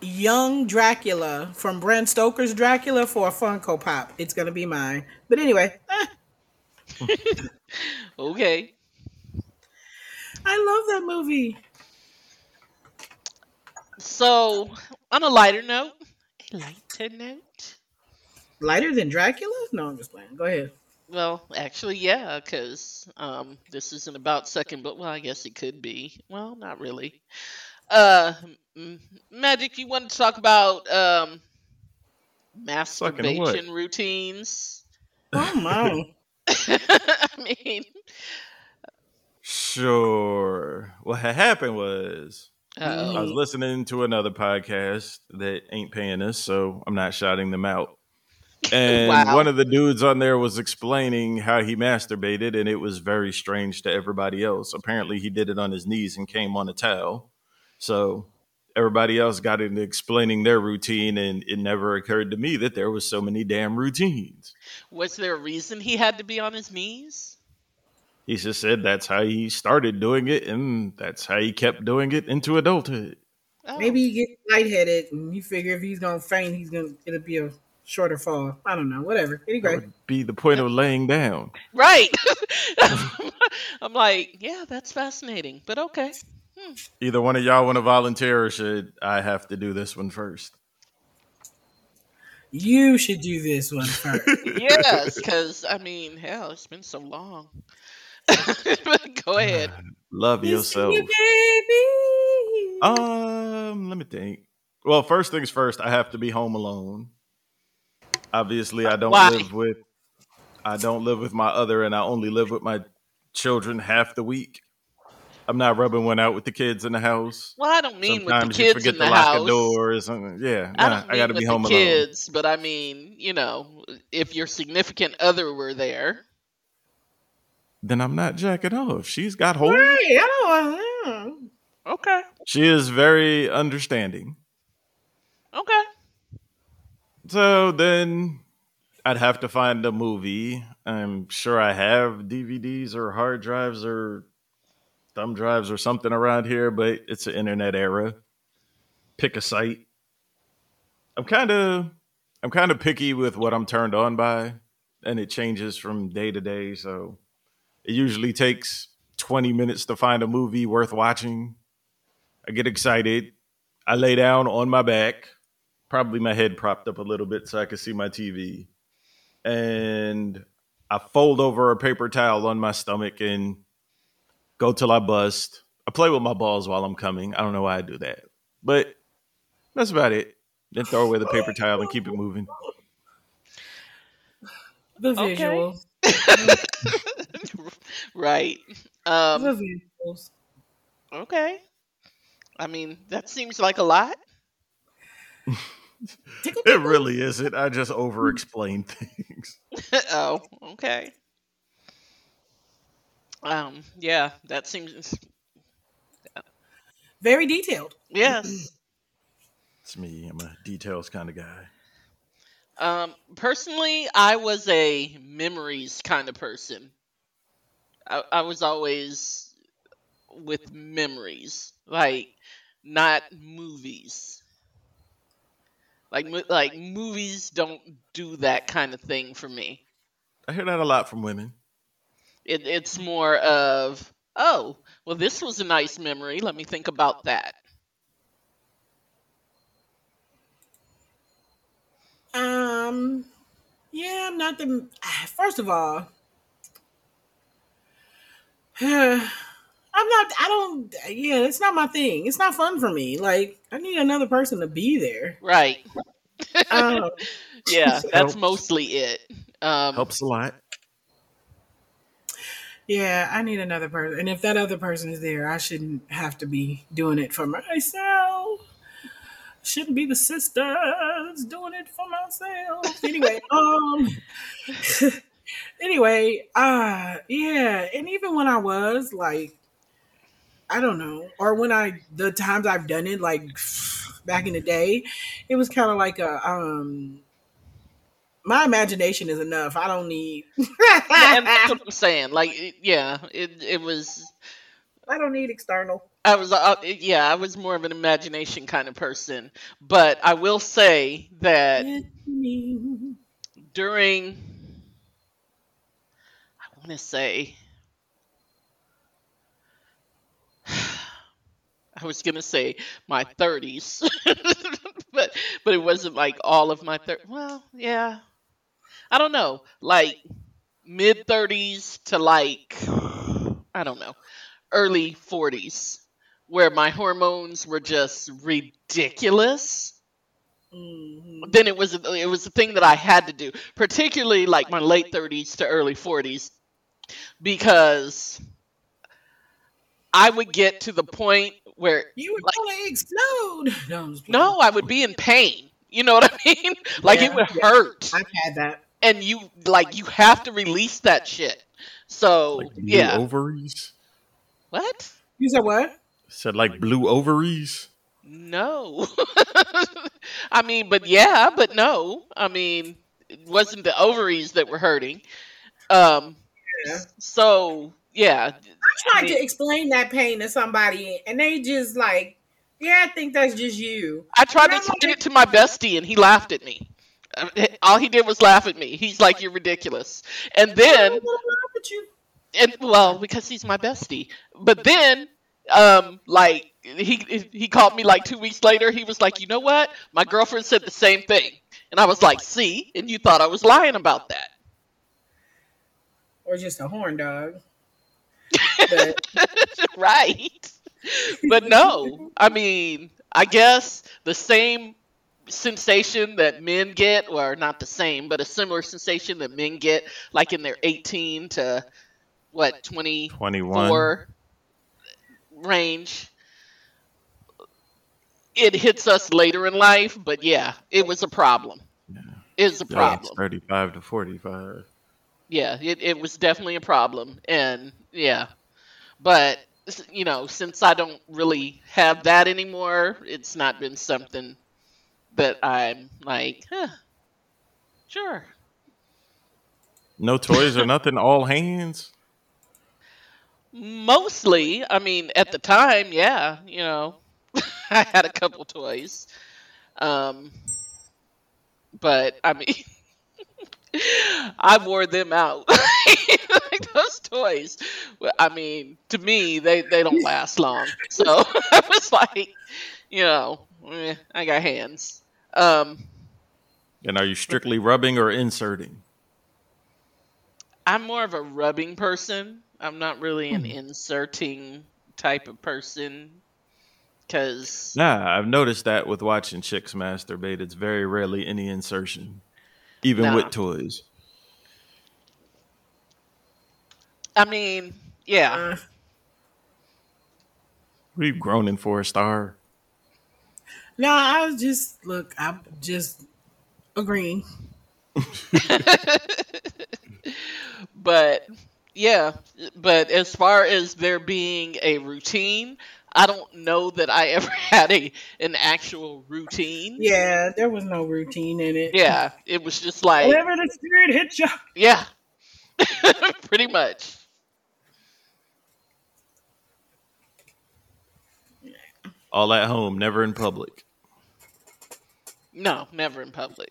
S2: young Dracula from Bram Stoker's Dracula for a Funko Pop. It's gonna be mine. But anyway, eh, [laughs]
S1: Okay.
S2: I love that movie.
S1: So, on a lighter note, a lighter note.
S2: Lighter than Dracula? No, I'm just playing. Go ahead.
S1: Well, actually, yeah, because um, this isn't about second, but well, I guess it could be. Well, not really. Uh, Magic, you want to talk about um, masturbation routines?
S2: Oh my. [laughs] [laughs]
S1: I mean,
S3: Sure. What had happened was
S1: uh
S3: I was listening to another podcast that ain't paying us, so I'm not shouting them out. And [laughs]
S1: Wow.
S3: one of the dudes on there was explaining how he masturbated, and it was very strange to everybody else. Apparently, he did it on his knees and came on a towel. So everybody else got into explaining their routine, and it never occurred to me that there was so many damn routines.
S1: Was there a reason he had to be on his knees?
S3: He just said that's how he started doing it, and that's how he kept doing it into adulthood.
S1: Oh,
S2: Maybe he gets lightheaded and you figure if he's gonna faint, he's gonna it'll be a shorter fall. I don't know. Whatever.
S3: That would be the point of laying down.
S1: right. [laughs] I'm like, yeah, that's fascinating, but okay. Hmm.
S3: Either one of y'all want to volunteer, or should I have to do this one first?
S2: You should do this one first. [laughs]
S1: yes, because I mean, hell, it's been so long. [laughs] Go ahead.
S3: Love yourself.
S2: You baby.
S3: Um, let me think. Well, first things first, I have to be home alone. Obviously, I don't
S1: Why?
S3: live with I don't live with my other and I only live with my children half the week. I'm not rubbing one out with the kids in the house.
S1: Well, I don't mean
S3: Sometimes
S1: with the
S3: you
S1: kids
S3: forget
S1: in
S3: to
S1: the
S3: lock
S1: house.
S3: a door or something. Yeah,
S1: I
S3: nah,
S1: don't
S3: I got to
S1: mean
S3: be
S1: with
S3: home
S1: the
S3: alone.
S1: kids, but I mean, you know, if your significant other were there,
S3: Then I'm not jacking off. She's got hold.
S2: Right, I don't know.
S1: okay,
S3: She is very understanding.
S1: okay.
S3: So then I'd have to find a movie. I'm sure I have DVDs or hard drives or thumb drives or something around here, but it's an internet era. Pick a site. I'm kind of I'm kind of picky with what I'm turned on by, and it changes from day to day. So it usually takes 20 minutes to find a movie worth watching. I get excited. I lay down on my back, probably my head propped up a little bit so I can see my TV. And I fold over a paper towel on my stomach and go till I bust. I play with my balls while I'm coming. I don't know why I do that, but that's about it. Then throw away the paper towel and keep it moving.
S2: The
S1: Okay.
S2: visuals. [laughs]
S1: right. Um,
S2: the visuals.
S1: okay. I mean, that seems like a lot.
S3: It really isn't. I just over explain [laughs] things. [laughs]
S1: oh, okay. Um, yeah, that seems.
S2: Very detailed.
S1: Yes. [clears throat]
S3: It's me. I'm a details kind of guy.
S1: Um, personally, I was a memories kind of person. I, I was always with memories, like not movies. Like like movies don't do that kind of thing for me.
S3: I hear that a lot from women.
S1: It, it's more of oh, well, this was a nice memory. Let me think about that.
S2: Um, yeah, I'm not the. First of all, [sighs] I'm not. I don't. Yeah, it's not my thing. It's not fun for me. Like, I need another person to be there.
S1: Right?
S2: Um, [laughs]
S1: Yeah, [laughs] that's
S3: Helps.
S1: mostly it. Um,
S3: Helps a lot.
S2: Yeah, I need another person. And if that other person is there, I shouldn't have to be doing it for myself. Shouldn't be the sister that's doing it for myself. Anyway, [laughs] um. [laughs] anyway, uh yeah, and even when I was like I don't know, or when I the times I've done it like [sighs] back in the day, it was kind of like a um my imagination is enough. I don't need [laughs]
S1: that's what I'm saying. Like, it, yeah, it it was.
S2: I don't need external.
S1: I was, uh, yeah, I was more of an imagination kind of person. But I will say that during, I want to say, [sighs] I was gonna say my 30s, [laughs] but but it wasn't like all of my 30s. Well, yeah, I don't know, like mid 30s to like I don't know, early 40s, where my hormones were just ridiculous
S2: Mhm.
S1: then it was it was a thing that I had to do, particularly like my late 30s to early 40s, because I would get to the point where
S2: You were
S1: Like-
S2: gonna explode. No, I'm just playing.
S1: no, I would be in pain. You know what I mean? [laughs] Like it
S2: Yeah,
S1: would
S2: yeah.
S1: hurt,
S2: I've had that.
S1: And you like you have to release that shit. So
S3: Like blue
S1: yeah,
S3: ovaries.
S1: what?
S2: You said what?
S3: Said like blue ovaries.
S1: No. [laughs] I mean, but yeah, but no. I mean, it wasn't the ovaries that were hurting. Um
S2: Yeah.
S1: so yeah,
S2: I tried to explain that pain to somebody, and they just like, yeah, I think that's just you.
S1: I tried to explain
S2: like-
S1: it to my bestie and he laughed at me. [laughs] All he did was laugh at me. He's like, "You're ridiculous." And then,
S2: What's wrong with you?
S1: and well, because he's my bestie. But then, um, like he he called me like two weeks later. He was like, "You know what? My girlfriend said the same thing." And I was like, "See?" And you thought I was lying about that.
S2: Or just a horn dog. [laughs] But
S1: right. [laughs] But no, I mean, I guess the same sensation that men get, or not the same, but a similar sensation that men get, like in their 18 to what 24
S3: 21.
S1: range. It hits us later in life, but yeah, it was a problem. Yeah. It's a
S3: Yeah,
S1: problem.
S3: 35 to 45.
S1: yeah it, it was definitely a problem and yeah but you know since i don't really have that anymore it's not been something that i'm like huh, sure
S3: No toys or nothing, all hands.
S1: mostly i mean at the time yeah you know [laughs] i had a couple toys um but i mean [laughs] I wore them out. [laughs] like those toys. I mean, to me, they, they don't last long. So I was like, you know, eh, I got hands. Um,
S3: And are you strictly rubbing or inserting?
S1: I'm more of a rubbing person. I'm not really an
S2: Hmm.
S1: inserting type of person. Cause
S3: Nah, I've noticed that with watching chicks masturbate, it's very rarely any insertion, even
S1: Nah.
S3: with toys.
S1: I mean, yeah.
S2: Uh,
S3: What are you groaning for, a star?
S2: No, I was just look. I'm just agreeing. [laughs]
S1: but yeah, but as far as there being a routine, I don't know that I ever [laughs] had a an actual routine.
S2: Yeah, there was no routine in it.
S1: Yeah, it was just like
S2: Whatever the spirit hit you.
S1: yeah. [laughs] Pretty much.
S3: All at home, never in public.
S1: No, never in public.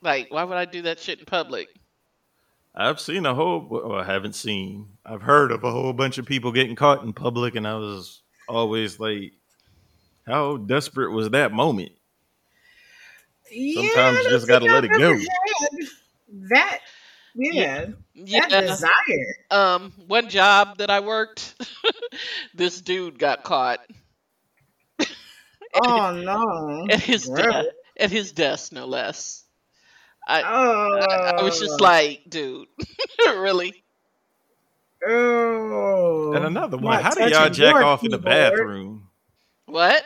S1: Like, why would I do that shit in public?
S3: I've seen a whole, well, I haven't seen, I've heard of a whole bunch of people getting caught in public, and I was always like, how desperate was that moment? Sometimes you just gotta let it
S2: I've
S3: go.
S2: ever had That, yeah, that
S1: Yeah.
S2: desire.
S1: Um, one job that I worked, [laughs] this dude got caught [laughs]
S2: Oh no!
S1: at his
S2: Gross.
S1: desk, at his desk, no less. I,
S2: Oh,
S1: I, I was just oh. like, dude, [laughs] really?
S2: oh.
S3: And another one,
S2: Not
S3: how do y'all jack
S2: your
S3: off in the bathroom?
S1: What?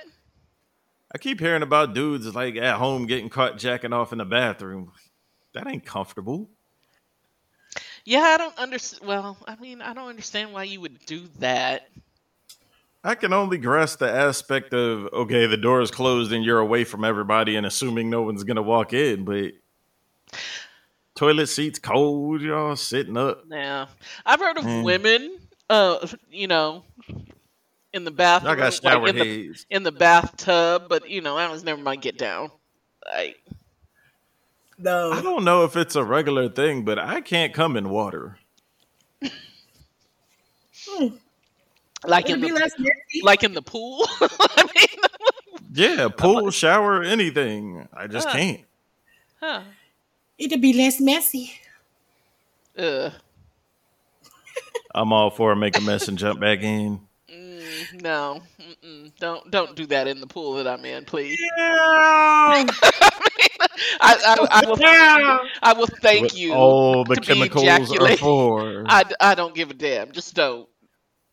S3: I keep hearing about dudes like at home getting caught jacking off in the bathroom. That ain't comfortable.
S1: Yeah, I don't understand. Well, I mean, I don't understand why you would do that.
S3: I can only grasp the aspect of okay, the door is closed and you're away from everybody and assuming no one's gonna walk in, but toilet seats cold, y'all sitting up.
S1: Now, I've heard of
S3: Mm.
S1: women, uh, you know, in the bathroom,
S3: Y'all got
S1: like,
S3: shower
S1: in the in the bathtub, but you know, I was never my get down. Like,
S2: no.
S3: I don't know if it's a regular thing, but I can't come in water. [laughs]
S1: like
S2: It'd
S1: in
S2: be
S1: the
S2: less messy.
S1: like in the pool. [laughs] I mean,
S3: Yeah, pool, shower, anything. I just
S1: Huh.
S3: can't.
S1: huh?
S2: It'd be less messy.
S1: Uh,
S3: I'm all for make a mess and jump back in.
S1: mm, no, Mm-mm. don't don't do that in the pool that I'm in, please. [laughs]
S2: Yeah. [laughs]
S1: I, I, I will
S2: Yeah.
S1: I will thank
S3: What
S1: you.
S3: all the chemicals are for.
S1: I, I don't give a damn. Just don't.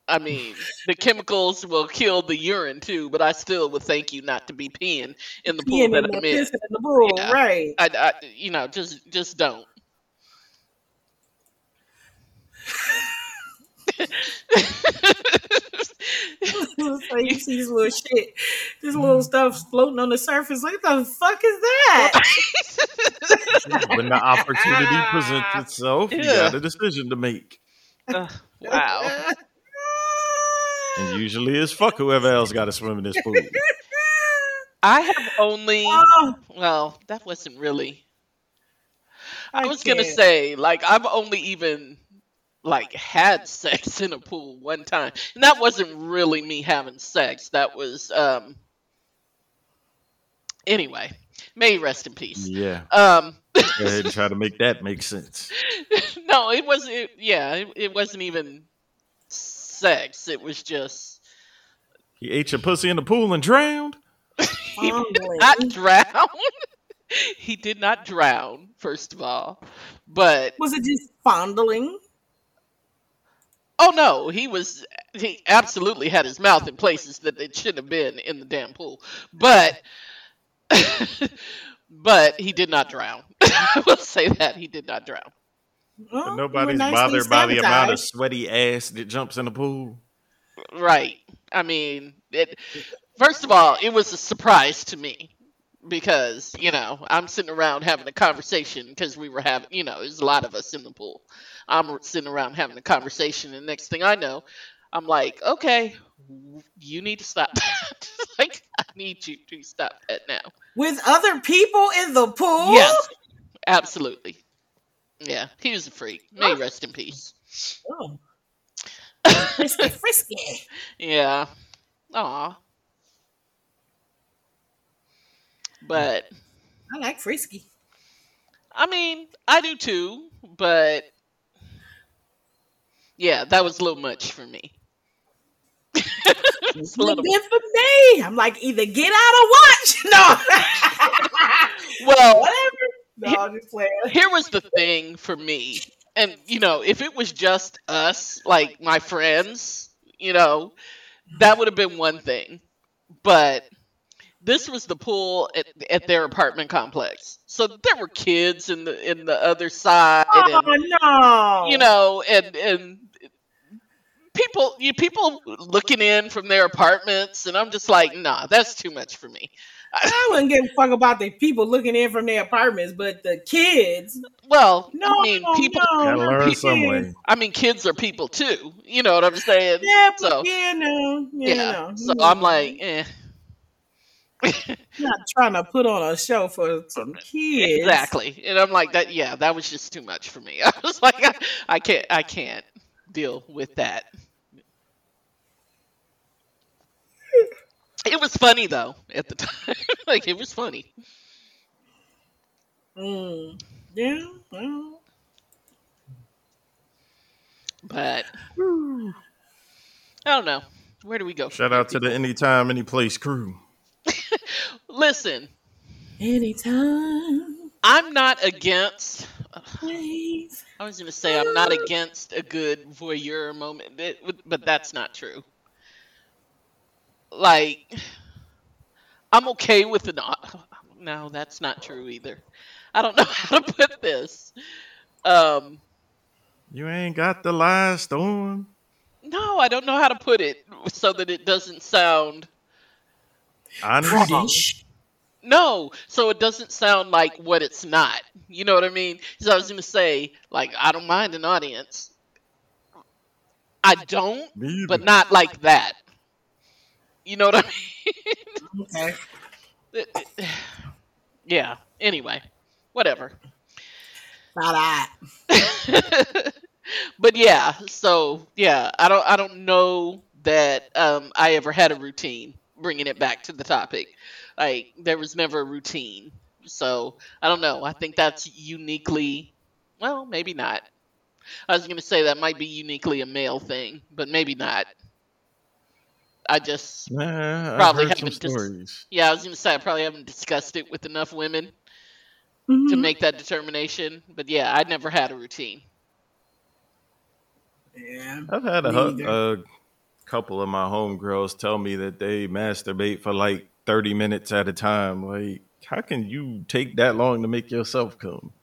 S1: I mean, the chemicals will kill the urine too, but I still would thank you not to be peeing in the pool
S2: Peeing
S1: that
S2: in
S1: I'm
S2: the,
S1: in.
S2: in the pool,
S1: Yeah.
S2: right?
S1: I, I, you know, just just don't. [laughs]
S2: so you see this little shit, this mm. little stuff floating on the surface. Like, the fuck is that? [laughs] [laughs]
S3: when the opportunity presents itself, you got a decision to make.
S1: Ugh, wow.
S3: And usually it's fuck whoever else got to swim in this pool. [laughs]
S1: I have only.
S2: Oh,
S1: Well, that wasn't really. I,
S2: I
S1: was gonna say, like, I've only even like had sex in a pool one time, and that wasn't really me having sex. That was um. Anyway, may he rest in peace.
S3: Yeah.
S1: Um,
S3: Go ahead and try to make that make sense. [laughs]
S1: no, it wasn't. It, yeah, it, it wasn't even sex. It was just
S3: He ate your pussy in the pool and drowned. [laughs]
S1: he did not drown. [laughs] he did not drown. First of all, but
S2: Was it just fondling?
S1: Oh no, he was he absolutely had his mouth in places that it shouldn't have been in the damn pool. But [laughs] but he did not drown. I will say that he did not drown.
S3: But
S2: you
S3: nobody's
S2: were
S3: bothered by the amount of sweaty ass that jumps in the pool.
S1: Right. I mean, it first of all, it was a surprise to me because, you know, I'm sitting around having a conversation because we were having, you know, there's a lot of us in the pool. I'm sitting around having a conversation and next thing I know, I'm like, "Okay, you need to stop that." [laughs] like, I need you to stop that now.
S2: with other people in the pool.
S1: Yes. Absolutely. Yeah, he was a freak. May he ah. rest in peace.
S2: Oh. Frisky, frisky. [laughs]
S1: Yeah. Aw. But
S2: I like frisky.
S1: I mean, I do too, but Yeah, that was a little much for me. [laughs]
S2: It's a little bit for me. I'm like, either get out or watch. [laughs] No.
S1: Well,
S2: Whatever. No, I'm just playing.
S1: here was the thing for me. And, you know, if it was just us, like my friends, you know, that would have been one thing. But this was the pool at, at their apartment complex. So there were kids in the in the other side
S2: Oh
S1: and
S2: no.
S1: you know, and and people you people looking in from their apartments and I'm just like, nah, that's too much for me.
S2: I wouldn't give a fuck about the people looking in from their apartments, but the kids.
S1: Well,
S2: No,
S1: I mean, people
S2: no,
S3: Gotta learn
S2: kids.
S3: some way.
S1: I mean, kids are people too. You know what I'm saying?
S2: Yeah, but
S1: So
S2: yeah, no, yeah,
S1: yeah.
S2: no.
S1: So I'm like, eh.
S2: not trying to put on a show for some [laughs] kids.
S1: Exactly. And I'm like that yeah, that was just too much for me. [laughs] I was like I, I can't I can't deal with that. It was funny though at the time. [laughs] like it was funny.
S2: Mm. Yeah. Well,
S1: But I don't know. Where do we go?
S3: Shout
S1: here,
S3: out to the
S1: people?
S3: Anytime, Anyplace crew. [laughs]
S1: Listen,
S2: anytime,
S1: I'm not against
S2: please.
S1: I was gonna say I'm not against a good voyeur moment, but- but that's not true. Like, I'm okay with an. No, that's not true either. I don't [laughs] know how to put this. Um,
S3: You ain't got the last on.
S1: no, I don't know how to put it so that it doesn't sound
S3: Honest.
S2: British.
S1: no, so it doesn't sound like what it's not. You know what I mean? So I was gonna say, like, I don't mind an audience. I don't, but not like that. You know what I mean?
S2: Okay.
S1: It- [laughs] it- yeah. Anyway, whatever.
S2: Not that. [laughs]
S1: but yeah, so yeah, I don't I don't know that um, I ever had a routine. Bringing it back to the topic, like there was never a routine. So I don't know. I think that's uniquely, well, maybe not. I was gonna say that might be uniquely a male thing, but maybe not. I just
S3: Nah,
S1: Probably
S3: I've heard some
S1: haven't dis-
S3: stories.
S1: Yeah, I was gonna say I probably haven't discussed it with enough women to
S2: Mhm.
S1: make that determination. But yeah, I never had a routine.
S2: Yeah.
S3: I've had a,
S2: Me
S3: a couple of my homegirls tell me that they masturbate for like 30 minutes at a time. Like, how can you take that long to make yourself come? [sighs]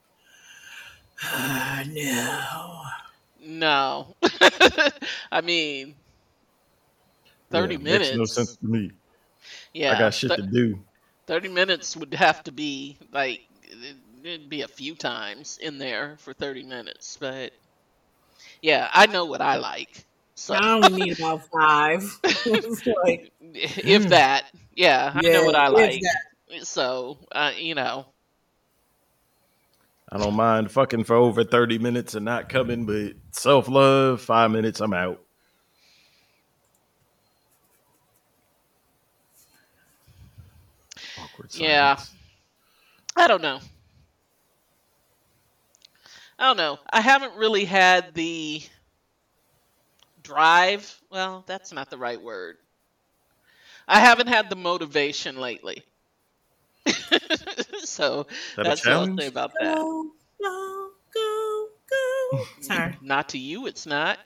S2: Ah, no.
S1: No, [laughs] I mean, thirty
S3: Yeah,
S1: minutes.
S3: Makes no sense to me.
S1: Yeah,
S3: I got shit
S1: thir-
S3: to do.
S1: thirty minutes would have to be like it- it'd be a few times in there for thirty minutes. But yeah, I know what I like. So
S2: I only need about five. [laughs] [laughs] Like,
S1: if that, yeah, I know what I like. So uh, you know,
S3: I don't mind fucking for over 30 minutes and not coming, but self love, five minutes, I'm out. Awkward
S1: Yeah. I don't know. I don't know. I haven't really had the drive. Well, that's not the right word. I haven't had the motivation lately. [laughs] so
S3: that
S1: that's what I'll
S3: challenge?
S1: say about that.
S2: Go, go, go, go. Sorry. [laughs]
S1: Not to you, it's not.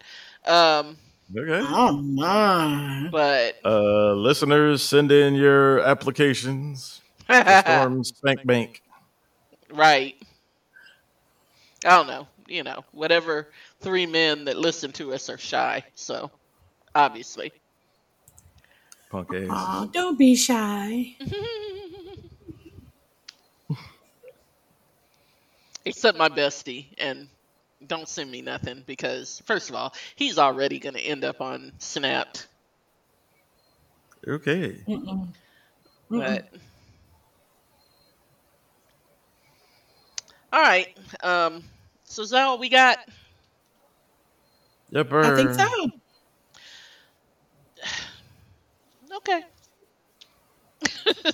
S1: Um,
S3: Okay.
S2: Oh my.
S1: but
S3: Uh, listeners, send in your applications. To [laughs] Storm Spank Bank.
S1: right. I don't know. You know, whatever three men that listen to us are shy. So obviously.
S3: Punk ass.
S2: Oh, don't be shy.
S1: Except my bestie, and don't send me nothing because, first of all, he's already going to end up on Snapped.
S3: Okay.
S2: Mm-mm. Mm-mm.
S1: But all right, um, so is that all we got?
S3: Yep.
S2: I think so. [sighs]
S1: Okay. [laughs]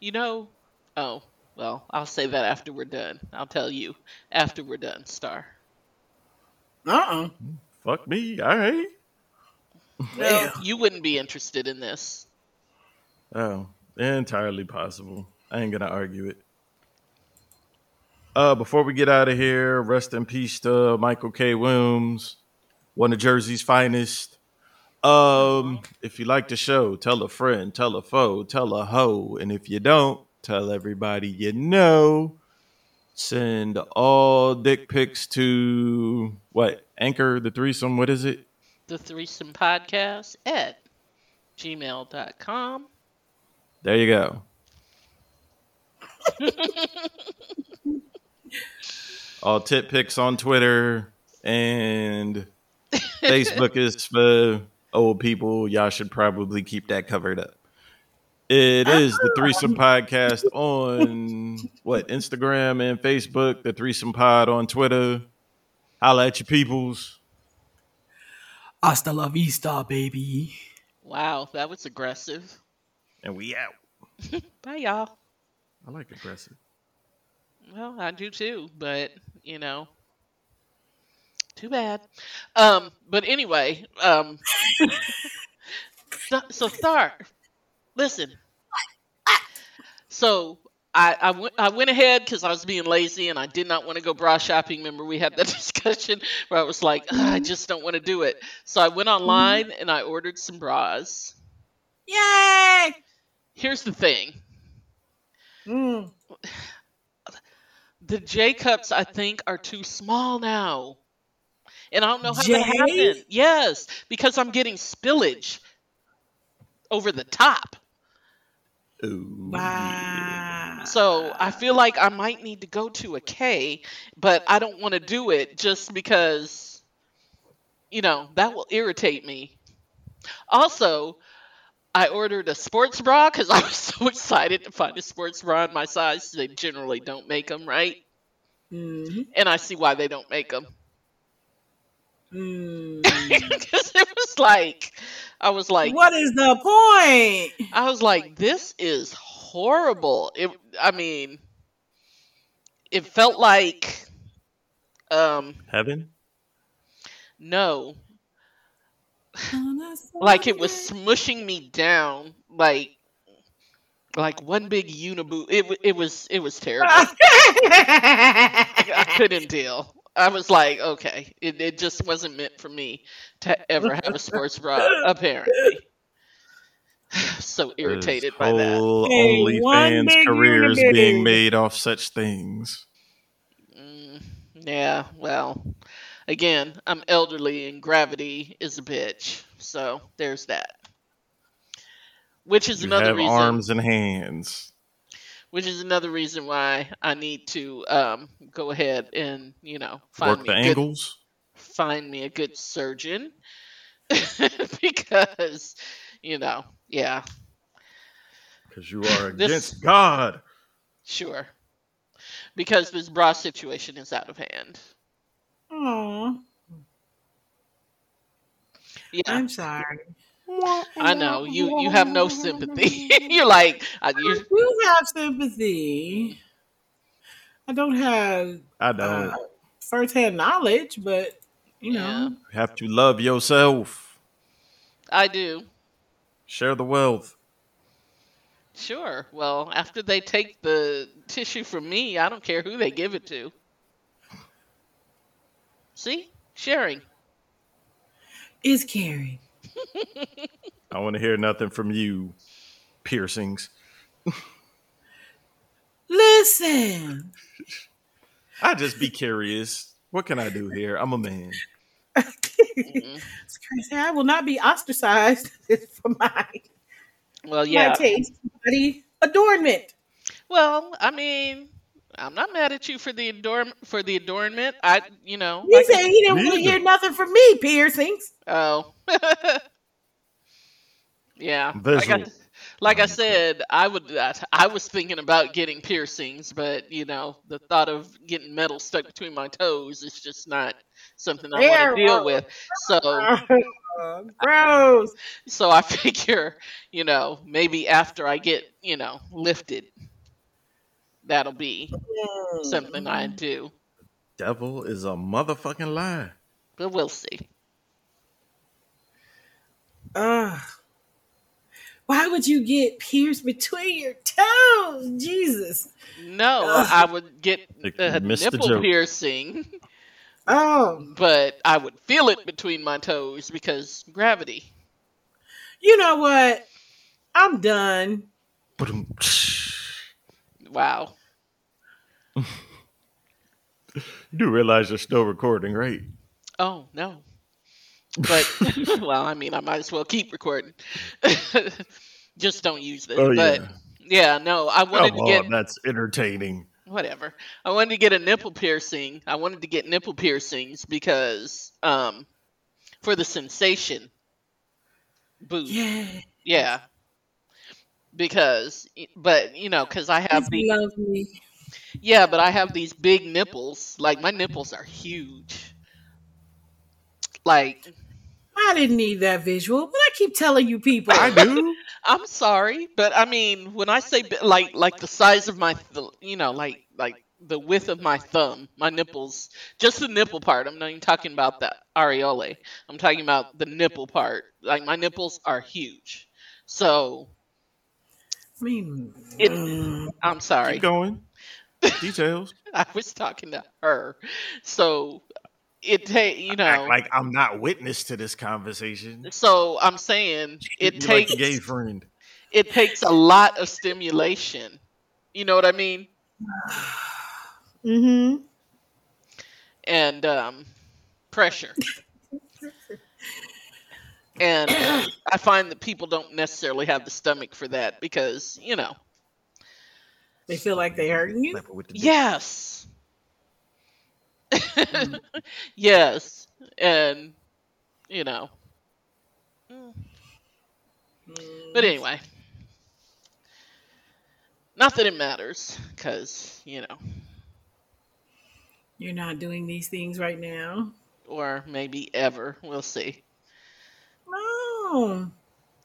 S1: you know, oh well, I'll say that after we're done. I'll tell you after we're done, Star.
S2: Uh-uh.
S3: fuck me. All right.
S1: Well, you wouldn't be interested in this.
S3: Oh, entirely possible. I ain't gonna argue it. Uh, before we get out of here, rest in peace to Michael K. Williams, one of Jersey's finest. Um, if you like the show, tell a friend, tell a foe, tell a hoe, and if you don't, tell everybody you know. Send all dick pics to what? Anchor the threesome. What is it?
S1: The Threesome Podcast at gmail.com.
S3: There you go. [laughs] all tit pics on Twitter and Facebook is for old people. Y'all should probably keep that covered up. It is the Threesome Podcast on what Instagram and Facebook. The Threesome Pod on Twitter. Holla at your peoples.
S2: Hasta la vista, baby.
S1: Wow, that was aggressive.
S3: And we out. [laughs]
S1: Bye, y'all.
S3: I like aggressive.
S1: Well, I do too, but you know, too bad. Um, but anyway, um, so, so Thar, listen. So I, I went I went ahead because I was being lazy and I did not want to go bra shopping. Remember we had that [laughs] discussion where I was like, I just don't want to do it. So I went online and I ordered some bras.
S2: Yay!
S1: Here's the thing.
S2: Mm.
S1: The J cups, I think, are too small now. And I don't know how
S2: J?
S1: that happened. Yes, because I'm getting spillage over the top.
S3: Ooh.
S2: Wow.
S1: So I feel like I might need to go to a K, but I don't want to do it just because, you know, that will irritate me. Also, I ordered a sports bra because I was [laughs] so excited to find a sports bra in my size. They generally don't make them, right?
S2: Mhm.
S1: And I see why they don't make them.
S2: Mm. [laughs]
S1: Because it was like, I was like,
S2: what is the point?
S1: I was like, this is horrible. It, I mean, it felt like, um,
S3: Heaven?
S1: no, like it was smushing me down, like, like one big uniboot. It, it was, it was terrible. [laughs] I couldn't deal. I was like, okay, it, it just wasn't meant for me to ever have a sports bra, apparently. [sighs] so irritated by that.
S3: whole
S2: Hey, one
S3: OnlyFans careers
S2: unibig.
S3: being made off such things.
S1: Mm, yeah, well, again, I'm elderly and gravity is a bitch. So there's that. Which is
S3: You
S1: another
S3: have
S1: reason.
S3: arms and hands.
S1: Which is another reason why I need to um, go ahead and you know find
S3: Work
S1: me
S3: the
S1: a good,
S3: angles.
S1: find me a good surgeon [laughs] because you know yeah
S3: Because you are
S1: This-
S3: against God.
S1: sure because this bra situation is out of hand.
S2: Aw,
S1: Yeah,
S2: I'm sorry.
S1: I know you you have no sympathy. [laughs] You're like
S2: I
S1: you're,
S2: do have sympathy. I don't have
S3: I don't.
S2: uh, firsthand knowledge, but you know,
S3: You have to love yourself.
S1: I do.
S3: Share the wealth.
S1: Sure. Well, after they take the tissue from me, I don't care who they give it to. See? Sharing.
S2: is caring. [laughs]
S3: I want to hear nothing from you. Piercings.
S2: Listen,
S3: I just be curious. What can I do here? I'm a man. [laughs]
S2: It's crazy. I will not be ostracized [laughs] for my
S1: Well, yeah,
S2: my
S1: yeah.
S2: taste, body adornment.
S1: Well, I mean, I'm not mad at you for the adorn for the adornment. I, you know,
S2: He
S1: like
S2: said he didn't want to hear nothing from me. Piercings.
S1: oh. [laughs] yeah. Like I, like I said, I would. I was thinking about getting piercings, but you know, the thought of getting metal stuck between my toes is just not something I want to deal with. So,
S2: Uh, [laughs] gross.
S1: so I figure, you know, maybe after I get, you know, lifted, that'll be mm-hmm. something I mm-hmm. do.
S3: Devil is a motherfucking lie.
S1: But we'll see.
S2: Ugh. Why would you get pierced between your toes? Jesus.
S1: No,
S2: Ugh.
S1: I would get
S3: Like,
S1: a
S3: missed
S1: nipple
S3: joke.
S1: piercing,
S2: Oh,
S1: but I would feel it between my toes because gravity.
S2: you know what? I'm done.
S1: Wow.
S3: You do realize you're still recording, right?
S1: Oh no. But [laughs] well, I mean, I might as well keep recording. [laughs] Just don't use this.
S3: Oh,
S1: but
S3: yeah.
S1: yeah, no, I wanted
S3: Come
S1: to get
S3: on, that's entertaining.
S1: whatever. I wanted to get a nipple piercing. I wanted to get nipple piercings because um for the sensation boost.
S2: Yeah.
S1: Yeah. Because but you know, cuz I have
S2: Please
S1: the
S2: love me.
S1: Yeah, but I have these big nipples. Like my nipples are huge. Like
S2: I didn't need that visual, but I keep telling you people.
S3: I do. [laughs]
S1: I'm sorry, but I mean, when I say like like the size of my, th- you know, like like the width of my thumb, my nipples, just the nipple part. I'm not even talking about the areole. I'm talking about the nipple part. Like my nipples are huge. So
S2: I mean,
S1: It-
S2: mm,
S1: I'm sorry.
S3: Keep going. Details. [laughs]
S1: I was talking to her. So it take you know.
S3: Act like I'm not witness to this conversation.
S1: so I'm saying it
S3: You like
S1: takes
S3: a gay friend.
S1: it takes a lot of stimulation. You know what I mean? [sighs]
S2: mhm.
S1: and um, pressure. and [coughs] I find that people don't necessarily have the stomach for that because, you know,
S2: they feel like they're hurting you.
S3: Like with the
S1: yes. [laughs] yes. And, you know. Mm. But anyway. Not that it matters because, you know,
S2: You're not doing these things right now.
S1: or maybe ever. We'll see.
S2: No,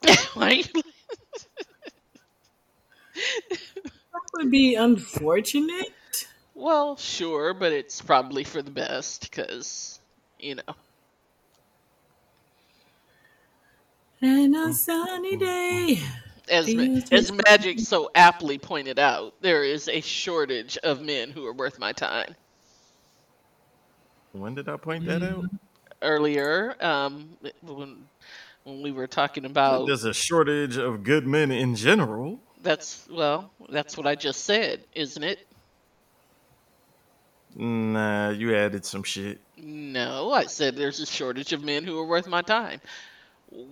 S2: [laughs]
S1: Why are you
S2: that [laughs] would be unfortunate.
S1: Well, sure, but it's probably for the best because, you know.
S2: And a sunny day.
S1: As, ma- as Magic so aptly pointed out, there is a shortage of men who are worth my time.
S3: When did I point that out?
S1: Earlier, um, when, when we were talking about
S3: There's a shortage of good men in general.
S1: That's well, that's what I just said, isn't it?
S3: Nah, you added some shit.
S1: No, I said there's a shortage of men who are worth my time.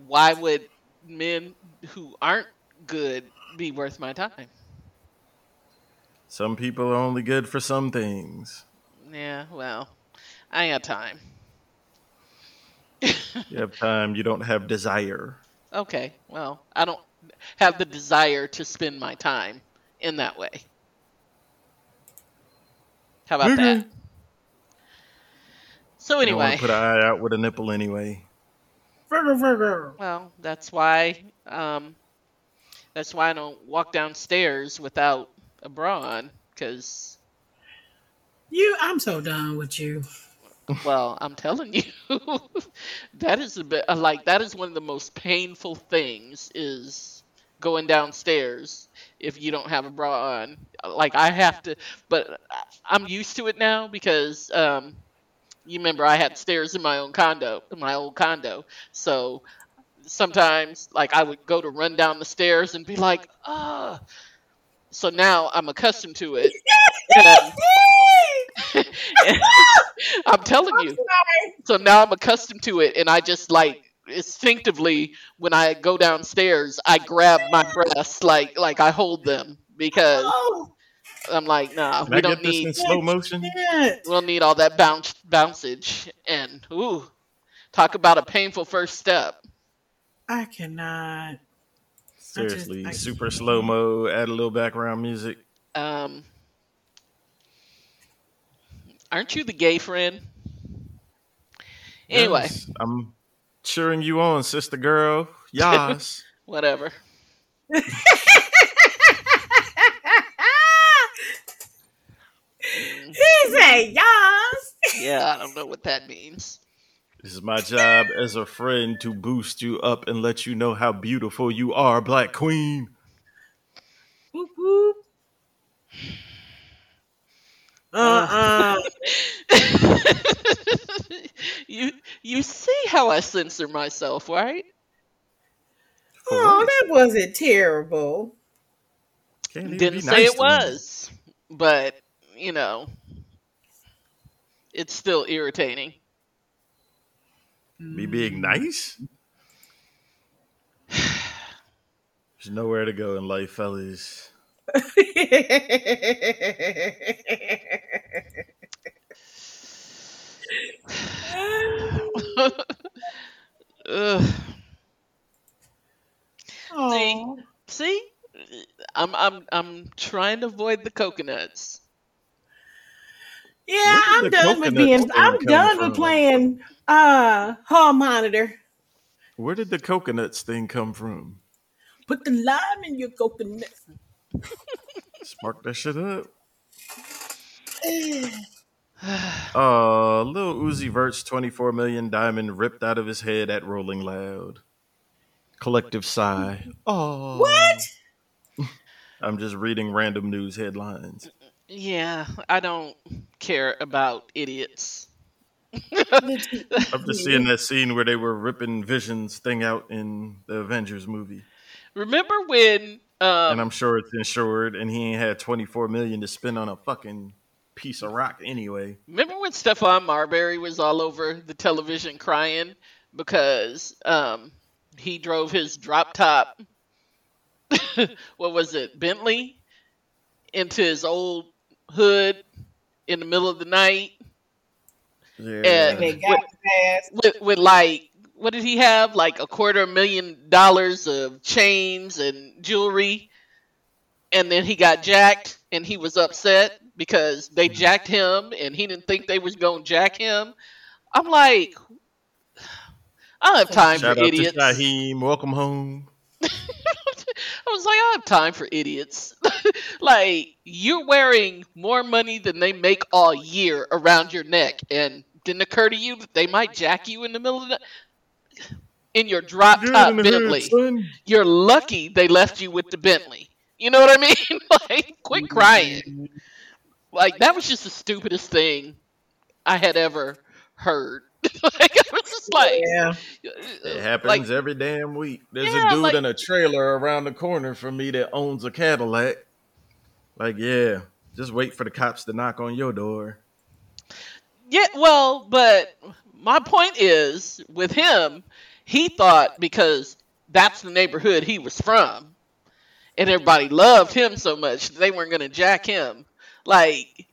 S1: Why would men who aren't good be worth my time?
S3: Some people are only good for some things.
S1: Yeah, well, I ain't got time.
S3: You have time, you don't have desire. [laughs]
S1: Okay, well, I don't have the desire to spend my time in that way. How about
S3: Okay.
S1: that? So
S3: You don't want
S1: anyway,
S3: to put an eye out with a nipple anyway.
S2: Virgo, Virgo.
S1: well, that's why um, that's why I don't walk downstairs without a bra on, because
S2: You, I'm so done with you.
S1: Well, I'm telling you, [laughs] that is a bit like that is one of the most painful things is going downstairs if you don't have a bra on. Like I have to, but I'm used to it now because um, you remember I had stairs in my own condo, in my old condo, so sometimes like I would go to run down the stairs and be like, ah. So now I'm accustomed to it. [laughs] I'm telling you. So now I'm accustomed to it, and I just like instinctively when I go downstairs, I grab my breasts like like I hold them because
S2: Oh,
S1: I'm like, nah,
S3: Can
S1: we
S3: I
S1: don't
S3: get this in
S1: need
S3: slow motion?
S1: we don't need all that bounce bouncage and ooh, talk about a painful first step.
S2: I cannot.
S3: Seriously,
S2: I-
S3: super slow mo, add a little background music.
S1: Um, aren't you the gay friend? Anyway,
S3: Yes, I'm cheering you on, sister girl. Yas. [laughs] [laughs]
S1: whatever.
S2: he said, "Yes."
S1: Yeah, I don't know what that means.
S3: This is my job as a friend to boost you up and let you know how beautiful you are, Black Queen.
S2: Whoop, whoop. Uh-uh. [laughs]
S1: you you see how I censor myself, right?
S2: Oh, that wasn't terrible.
S1: Didn't
S3: be
S1: say
S3: nice
S1: it
S3: to women.
S1: was, but you know, it's still irritating.
S3: Me being nice? There's nowhere to go in life, fellas. [laughs]
S1: Ugh.
S2: Aw.
S1: See, I'm I'm I'm trying to avoid the coconuts.
S2: Yeah, I'm done with being. I'm done
S3: from?
S2: with playing uh hall monitor.
S3: Where did the coconuts thing come from?
S2: Put the lime in your coconut. [laughs]
S3: Spark that shit up. [sighs] Uh, Lil Uzi Vert's 24 million diamond ripped out of his head at Rolling Loud. Collective sigh. Oh.
S2: What? [laughs]
S3: I'm just reading random news headlines.
S1: Yeah, I don't care about idiots.
S3: I'm just seeing that scene where they were ripping Vision's thing out in the Avengers movie.
S1: Remember when? Um,
S3: and I'm sure it's insured, and he ain't had 24 million to spend on a fucking piece of rock anyway.
S1: Remember when Stephon Marbury was all over the television crying because um, he drove his drop top, [laughs] what was it, Bentley, into his old hood in the middle of the night
S3: Yeah.
S1: And-
S2: They
S1: with, with like, what did he have? Like a quarter million dollars of chains and jewelry. And then he got jacked and he was upset because they jacked him and he didn't think they was going to jack him. I'm like, I don't have time
S3: Shout
S1: for
S3: out
S1: idiots.
S3: to Shaheem. Welcome home. [laughs]
S1: I was like, I have time for idiots. [laughs] like, you're wearing more money than they make all year around your neck, and didn't occur to you that they might jack you in the middle of the [laughs] in your drop top
S3: in the
S1: Bentley.
S3: son.
S1: You're lucky they left you with the Bentley. You know what I mean? [laughs] like, quit crying. Like, that was just the stupidest thing I had ever heard. like, I was just like,
S2: Yeah.
S3: Uh, it uh, happens
S1: like,
S3: every damn week. There's
S1: Yeah,
S3: a dude
S1: like-
S3: in a trailer around the corner from me that owns a Cadillac. Like, yeah, just wait for the cops to knock on your door.
S1: Yeah, well, but my point is with him, he thought because that's the neighborhood he was from, and mm-hmm. everybody loved him so much they weren't going to jack him. Like,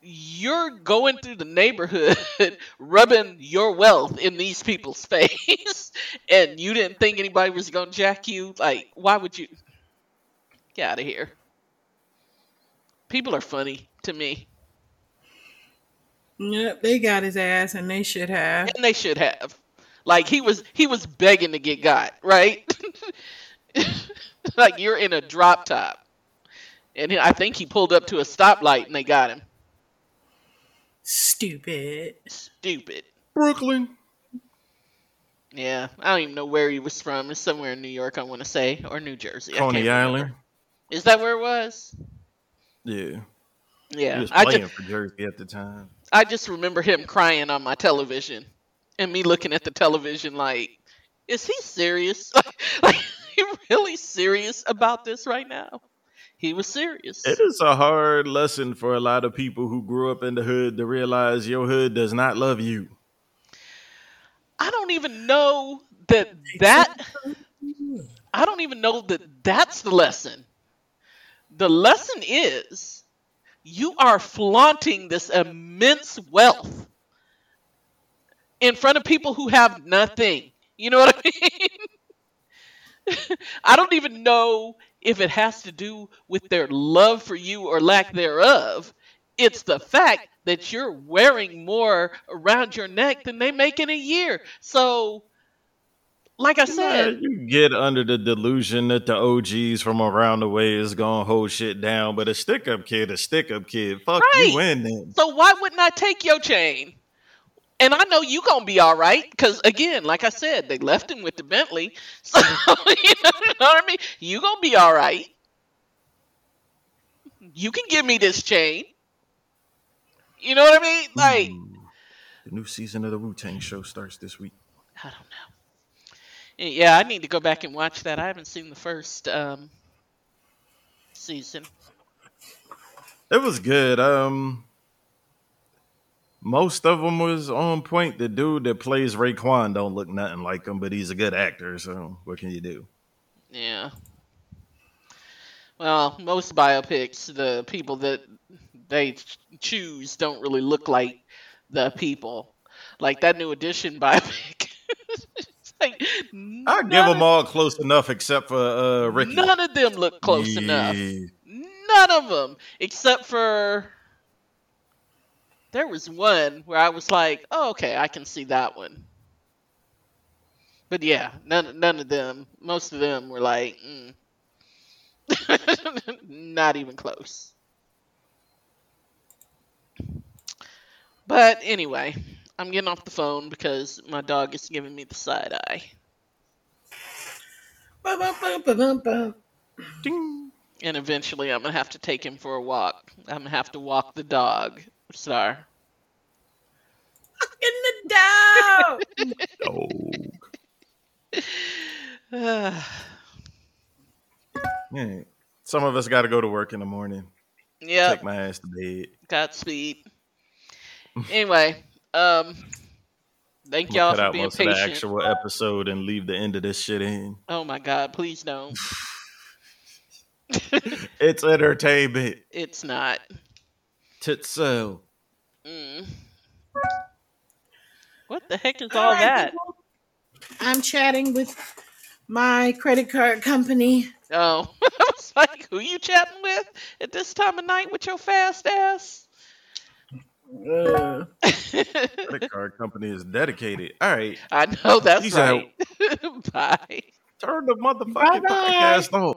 S1: you're going through the neighborhood [laughs] rubbing your wealth in these people's [laughs] face, and you didn't think anybody was going to jack you. Like, why would you? Get out of here. People are funny to me.
S2: Yep, they got his ass, and they should have.
S1: and they should have. Like he was he was begging to get got, right? [laughs] like you're in a drop top. And I think he pulled up to a stoplight and they got him.
S2: Stupid.
S1: Stupid.
S3: Brooklyn.
S1: Yeah, I don't even know where he was from. It's somewhere in New York, I want to say, or New Jersey. I can't
S3: Coney
S1: remember.
S3: Island.
S1: Is that where it was?
S3: Yeah. He
S1: Yeah,
S3: was
S1: I
S3: playing
S1: just
S3: for Jersey at the time.
S1: I just remember him crying on my television, and me looking at the television like, is he serious? [laughs] like, he really serious about this right now? He was serious.
S3: It is a hard lesson for a lot of people who grew up in the hood to realize your hood does not love you.
S1: I don't even know that that I don't even know that that's the lesson. The lesson is you are flaunting this immense wealth in front of people who have nothing. You know what I mean? [laughs] I don't even know if it has to do with their love for you or lack thereof. It's the fact that you're wearing more around your neck than they make in a year. So, like I said,
S3: you get under the delusion that the OGs from around the way is gonna hold shit down, but a stick up kid, a stick up kid. Fuck you
S1: Right.
S3: in then.
S1: so why wouldn't I take your chain? And I know you gonna be all right because again, like I said, they left him with the Bentley, [laughs] so you know what I mean. You gonna be all right. You can give me this chain. You know what I mean? Like
S3: Ooh. the new season of the Wu Tang show starts this week.
S1: I don't know. Yeah, I need to go back and watch that. I haven't seen the first um, season.
S3: It was good. Um, most of them was on point. The dude that plays Raekwon don't look nothing like him, but he's a good actor. So what can you do?
S1: Yeah. Well, most biopics, the people that they choose don't really look like the people. Like that New Edition [laughs] biopic. [laughs] like
S3: I give them all close enough, except for uh, Ricky.
S1: None of them look close enough. None of them, except for there was one where I was like, "Oh, okay, I can see that one." But yeah, none none of them. Most of them were like, mm. [laughs] not even close. But anyway, I'm getting off the phone because my dog is giving me the side eye.
S3: Ding.
S1: And eventually I'm going to have to take him for a walk. I'm going to have to walk the dog. Star.
S2: In the dog. [laughs]
S3: Dog. [sighs] Yeah. Some of us got to go to work in the morning.
S1: Yeah.
S3: Take my ass to bed.
S1: Godspeed. Anyway, um, thank y'all for being
S3: of the actual episode and leave the end of this shit in.
S1: Oh my God, please don't. [laughs] [laughs]
S3: It's entertainment.
S1: it's not.
S3: Titsel.
S1: Mm. What the heck is
S2: All
S1: all
S2: right,
S1: that?
S2: people. I'm chatting with my credit card company.
S1: Oh, I was like, who you chatting with at this time of night with your fast ass?
S2: Uh, [laughs]
S3: Credit card company is dedicated. All right.
S1: I know that's
S3: Peace out.
S1: right. [laughs] Bye.
S3: Turn the motherfucking
S2: Bye-bye.
S3: podcast off.